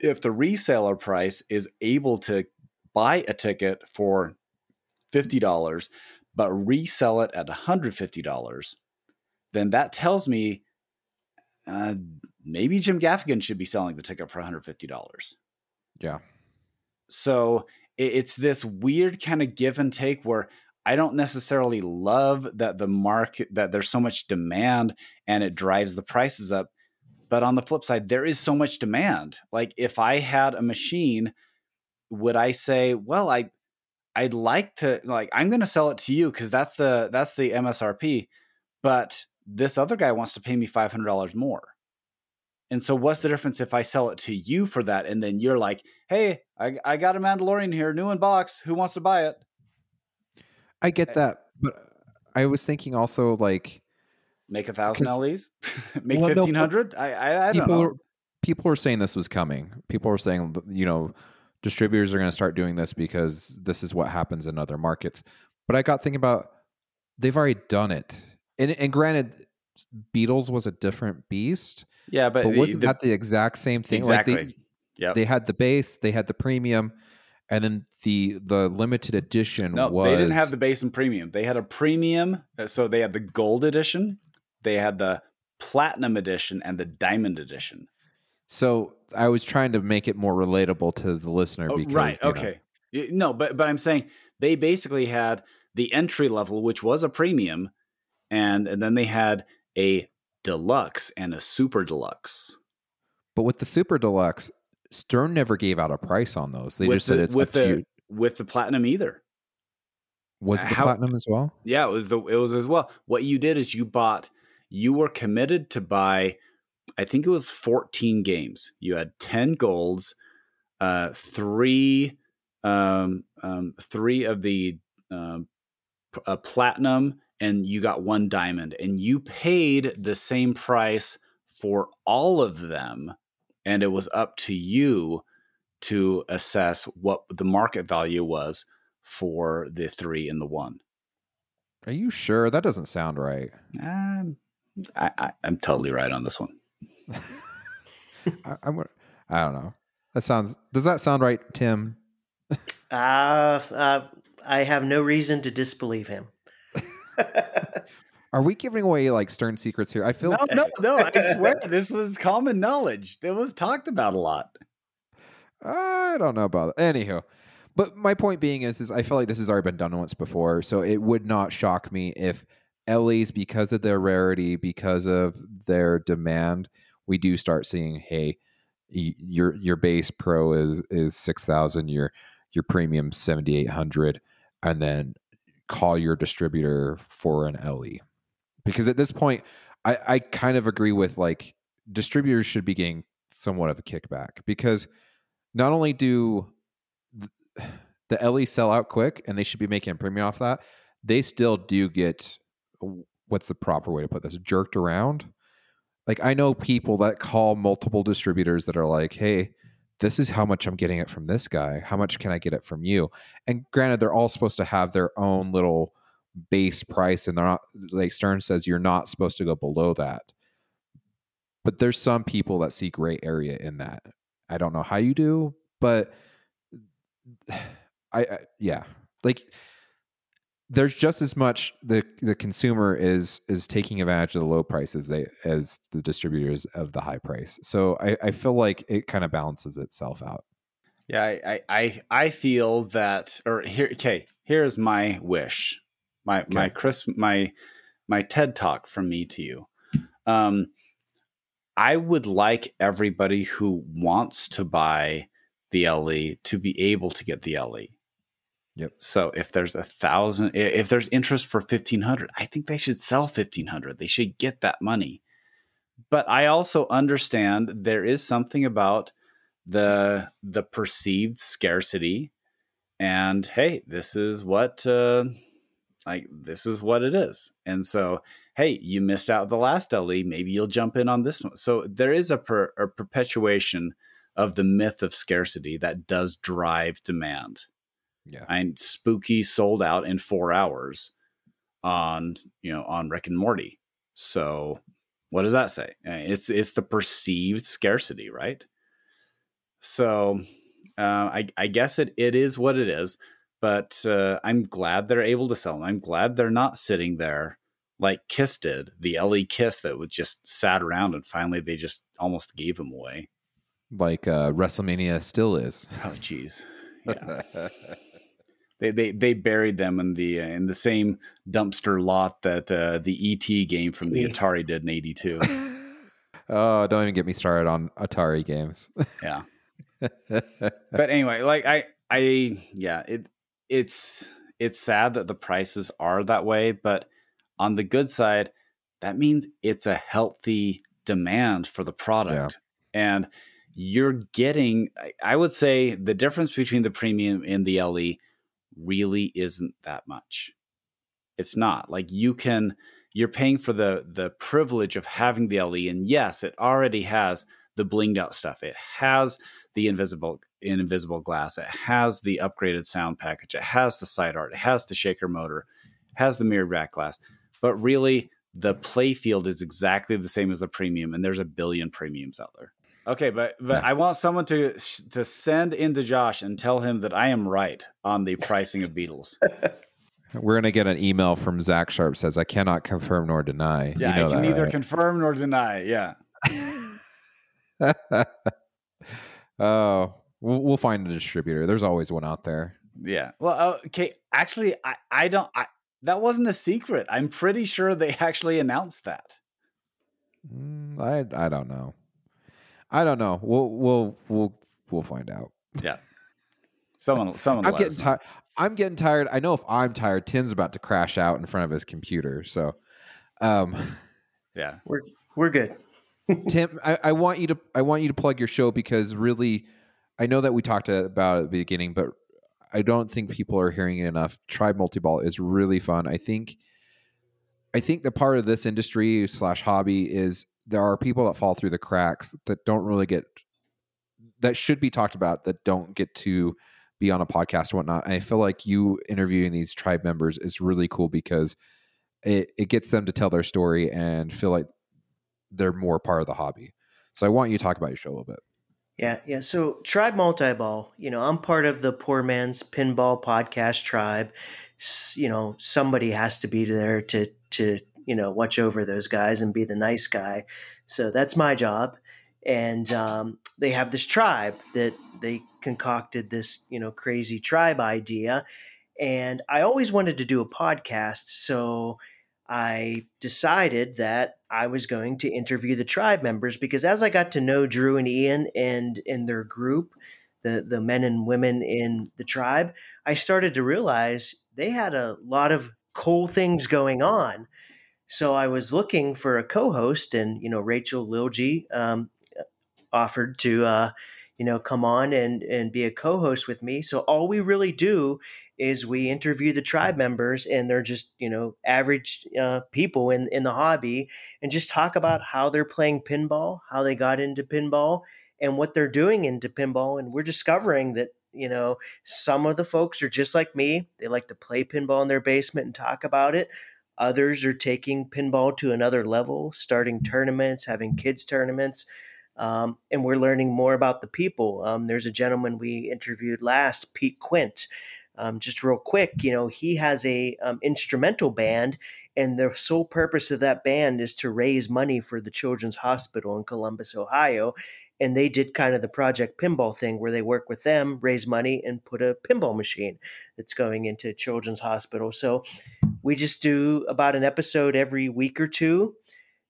if the reseller price is able to buy a ticket for $50 but resell it at $150 then that tells me uh, maybe Jim Gaffigan should be selling the ticket for $150. Yeah. So it's this weird kind of give and take where I don't necessarily love that the market that there's so much demand and it drives the prices up. But on the flip side, there is so much demand. Like if I had a machine, would I say, well, I I'd like to like I'm going to sell it to you because that's the that's the MSRP, but this other guy wants to pay me $500 more. And so, what's the difference if I sell it to you for that? And then you're like, hey, I, I got a Mandalorian here, new in box. Who wants to buy it? I get eh that. But I was thinking also like, make a thousand LEs, [laughs] make well, 1500. No, I, I, I don't know. Are, people were saying this was coming. People were saying, you know, distributors are going to start doing this because this is what happens in other markets. But I got thinking about they've already done it and, and granted, Beatles was a different beast. Yeah, but, but wasn't the, that the exact same thing? Exactly. Like they, they had the base, they had the premium, and then the the limited edition. No, was... they didn't have the base and premium. They had a premium, uh, so they had the gold edition, they had the platinum edition, and the diamond edition. So I was trying to make it more relatable to the listener. Oh, because, right. Okay. Know. No, but but I'm saying they basically had the entry level, which was a premium, and, and then they had a deluxe and a super deluxe. But with the super deluxe, Stern never gave out a price on those. They with just said the, it's with the with the platinum either. Was the How- platinum as well? Yeah, it was the it was as well. What you did is you bought you were committed to buy I think it was 14 games. You had 10 golds, uh 3 um um 3 of the um p- uh, platinum and you got one diamond and you paid the same price for all of them and it was up to you to assess what the market value was for the 3 and the 1. Are you sure? That doesn't sound right. Um, I, I, I'm totally right on this one. [laughs] I, I'm. I don't know. That sounds. Does that sound right, Tim? Uh, uh, I have no reason to disbelieve him. [laughs] Are we giving away like stern secrets here? I feel. No, no, no. I swear [laughs] this was common knowledge. It was talked about a lot. I don't know about it. Anywho, but my point being is, is I feel like this has already been done once before, so it would not shock me if LEs, because of their rarity, because of their demand, we do start seeing, hey, your your base pro is is six thousand, your your premium seventy eight hundred, and then call your distributor for an LE. because at this point, I I kind of agree with like distributors should be getting somewhat of a kickback because not only do th- the LE sell out quick and they should be making a premium off that, they still do get what's the proper way to put this jerked around. Like I know people that call multiple distributors that are like, "Hey, this is how much I'm getting it from this guy. How much can I get it from you?" And granted, they're all supposed to have their own little base price, and they're not like Stern says you're not supposed to go below that. But there's some people that see gray area in that. I don't know how you do, but [sighs] I, I yeah, like there's just as much the the consumer is is taking advantage of the low prices they as the distributors of the high price. So I, I feel like it kind of balances itself out. Yeah, I, I, I, feel that, or here, okay, here's my wish, my, my Chris, my, my TED talk from me to you. Um, I would like everybody who wants to buy the LE to be able to get the LE. Yep. So if there's a thousand, if there's interest for fifteen hundred, I think they should sell fifteen hundred. They should get that money. But I also understand there is something about the the perceived scarcity, and hey, this is what uh, like this is what it is. And so, hey, you missed out the last LE. Maybe you'll jump in on this one. So there is a, per, a perpetuation of the myth of scarcity that does drive demand Yeah. and spooky sold out in four hours on you know on rick and morty. So what does that say? Uh, it's it's the perceived scarcity right? So uh, I, I guess it, it is what it is but uh, i'm glad they're able to sell them i'm glad they're not sitting there like kiss did the le kiss that was just sat around and finally they just almost gave him away. Like uh, WrestleMania still is. oh jeez. Yeah [laughs] they, they they buried them in the uh, in the same dumpster lot that uh, the ET game from the Atari did in '82. [laughs] oh, don't even get me started on Atari games. Yeah. [laughs] but anyway, like I I yeah, it it's it's sad that the prices are that way, but on the good side, that means it's a healthy demand for the product. And you're getting I- I would say the difference between the premium and the LE really isn't that much. It's not. Like you can you're paying for the the privilege of having the LE and yes, it already has the blinged out stuff. It has the invisible invisible glass. It has the upgraded sound package. It has the side art. It has the shaker motor. Has the mirrored back glass. But really, the play field is exactly the same as the premium, and there's a billion premiums out there. Okay, but but. I want someone to to send into Josh and tell him that I am right on the pricing of Beatles. [laughs] We're gonna get an email from Zach Sharpe says I cannot confirm nor deny. You Yeah, know I can that, neither right? confirm nor deny. Yeah. [laughs] oh, we'll, we'll find a distributor. There's always one out there. Yeah. Well, uh, okay. Actually, I, I don't. I, that wasn't a secret. I'm pretty sure they actually announced that. Mm, I I don't know. I don't know. We'll we'll we'll we'll find out. Yeah. [laughs] Someone, someone. I'm getting tired. I'm getting tired. I know if I'm tired, Tim's about to crash out in front of his computer. So, um, [laughs] Yeah. We're we're good. [laughs] Tim, I, I want you to I want you to plug your show because really, I know that we talked about it at the beginning, but I don't think people are hearing it enough. Tribe multi-ball is really fun. I think, I think the part of this industry slash hobby is there are people that fall through the cracks that don't really get that should be talked about that don't get to be on a podcast and whatnot. And I feel like you interviewing these tribe members is really cool because it, it gets them to tell their story and feel like they're more part of the hobby. So I want you to talk about your show a little bit. Yeah, yeah. So Tribe Multiball, you know, I'm part of the Poor Man's Pinball Podcast Tribe. You know, somebody has to be there to to you know watch over those guys and be the nice guy. So that's my job. And um, they have this tribe that they concocted this you know crazy tribe idea. And I always wanted to do a podcast, so I decided that I was going to interview the tribe members because as I got to know Drew and Ian and and their group, the the men and women in the tribe, I started to realize they had a lot of cool things going on. So I was looking for a co-host, and you know Rachel Lilji um, offered to uh, you know come on and and be a co-host with me. So all we really do is we interview the tribe members, and they're just you know average uh, people in in the hobby, and just talk about how they're playing pinball, how they got into pinball, and what they're doing into pinball. And we're discovering that you know some of the folks are just like me; they like to play pinball in their basement and talk about it. Others are taking pinball to another level, starting tournaments, having kids tournaments. Um, and we're learning more about the people. Um, there's a gentleman we interviewed last, Pete Quint. Um, just real quick, you know, he has a um, instrumental band, and the sole purpose of that band is to raise money for the Children's Hospital in Columbus, Ohio. And they did kind of the Project Pinball thing where they work with them, raise money, and put a pinball machine that's going into Children's Hospital. So we just do about an episode every week or two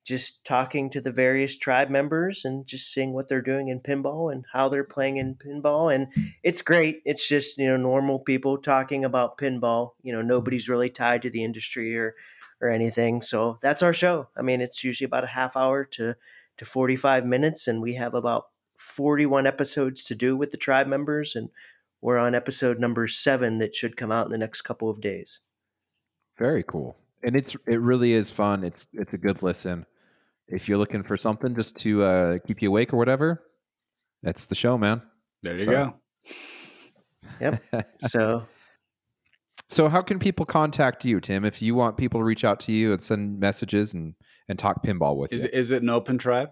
just talking to the various tribe members and just seeing what they're doing in pinball and how they're playing in pinball. And it's great. It's just you know normal people talking about pinball. You know nobody's really tied to the industry or or anything. So that's our show. I mean it's usually about a half hour to to 45 minutes and we have about 41 episodes to do with the tribe members and we're on episode number 7 that should come out in the next couple of days Very cool. And it's it really is fun. It's it's a good listen. If you're looking for something just to uh, keep you awake or whatever, that's the show, man. There you So- go. Yep. [laughs] so So how can people contact you, Tim, if you want people to reach out to you and send messages and and talk pinball with Is you? it, is it an open tribe?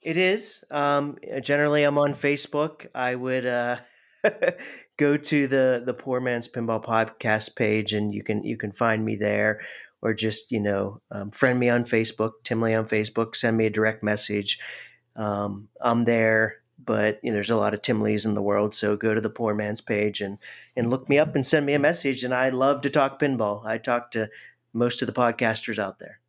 It is. Um, generally, I'm on Facebook. I would uh, [laughs] go to the the Poor Man's Pinball Podcast page, and you can you can find me there, or just you know um, friend me on Facebook, Tim Lee on Facebook. Send me a direct message. Um, I'm there, but you know, there's a lot of Tim Lees in the world, so go to the Poor Man's page and and look me up and send me a message. And I love to talk pinball. I talk to most of the podcasters out there.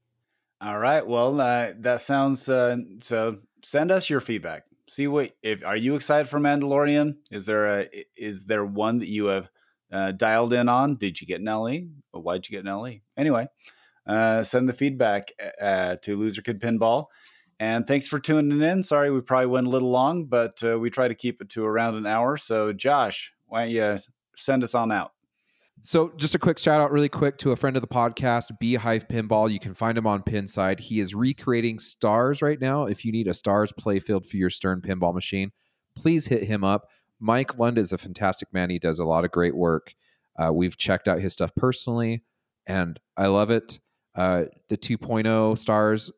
All right. Well, uh, that sounds uh, so. Send us your feedback. See what if are you excited for Mandalorian? Is there a is there one that you have uh, dialed in on? Did you get an LE? Why'd you get an LE? Anyway, uh, send the feedback uh, to Loser Kid Pinball. And thanks for tuning in. Sorry we probably went a little long, but uh, we try to keep it to around an hour. So, Josh, why don't you send us on out? So, just a quick shout out, really quick, to a friend of the podcast, Beehive Pinball. You can find him on Pinside. He is recreating stars right now. If you need a stars playfield for your Stern pinball machine, please hit him up. Mike Lund is a fantastic man. He does a lot of great work. Uh, we've checked out his stuff personally, and I love it. Uh, the 2.0 stars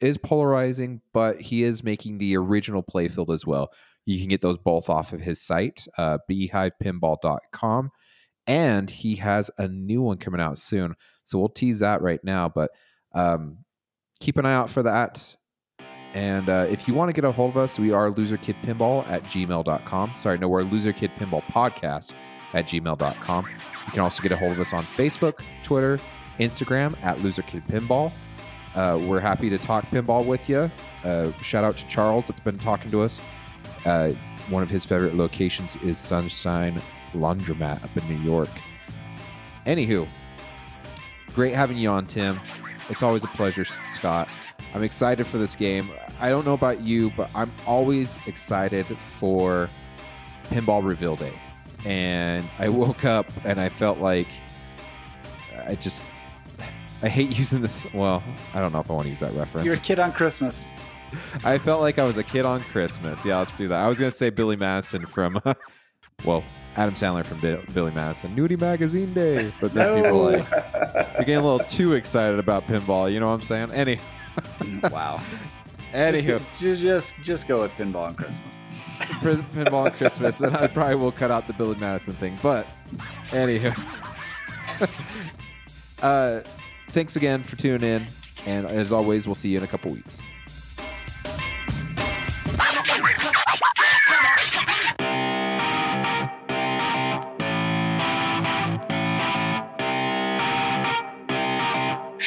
is polarizing, but he is making the original playfield as well. You can get those both off of his site, uh, beehivepinball.com and he has a new one coming out soon. So we'll tease that right now, but um, keep an eye out for that. And uh, if you want to get a hold of us, we are loserkidpinball at gmail.com. Sorry, no, we're loserkidpinball podcast at gmail.com. You can also get a hold of us on Facebook, Twitter, Instagram at loserkidpinball. Uh, we're happy to talk pinball with you. Uh, shout out to Charles that's been talking to us. Uh, one of his favorite locations is Sunshine laundromat up in New York. Anywho, great having you on, Tim. It's always a pleasure, Scott. I'm excited for this game. I don't know about you, but I'm always excited for Pinball Reveal Day. And I woke up and I felt like I just I hate [laughs] using this. Well, I don't know if I want to use that reference. You're a kid on Christmas. I felt like I was a kid on Christmas. Yeah, let's do that. I was gonna say Billy Madison from, [laughs] well, Adam Sandler from Bi- Billy Madison, Nudie Magazine Day. But then people like [laughs] you're getting a little too excited about pinball. You know what I'm saying? Any, [laughs] wow. Just, anywho, go- ju- just just go with pinball on Christmas. [laughs] pinball on Christmas, and I probably will cut out the Billy Madison thing. But anywho, uh, thanks again for tuning in, and as always, we'll see you in a couple weeks.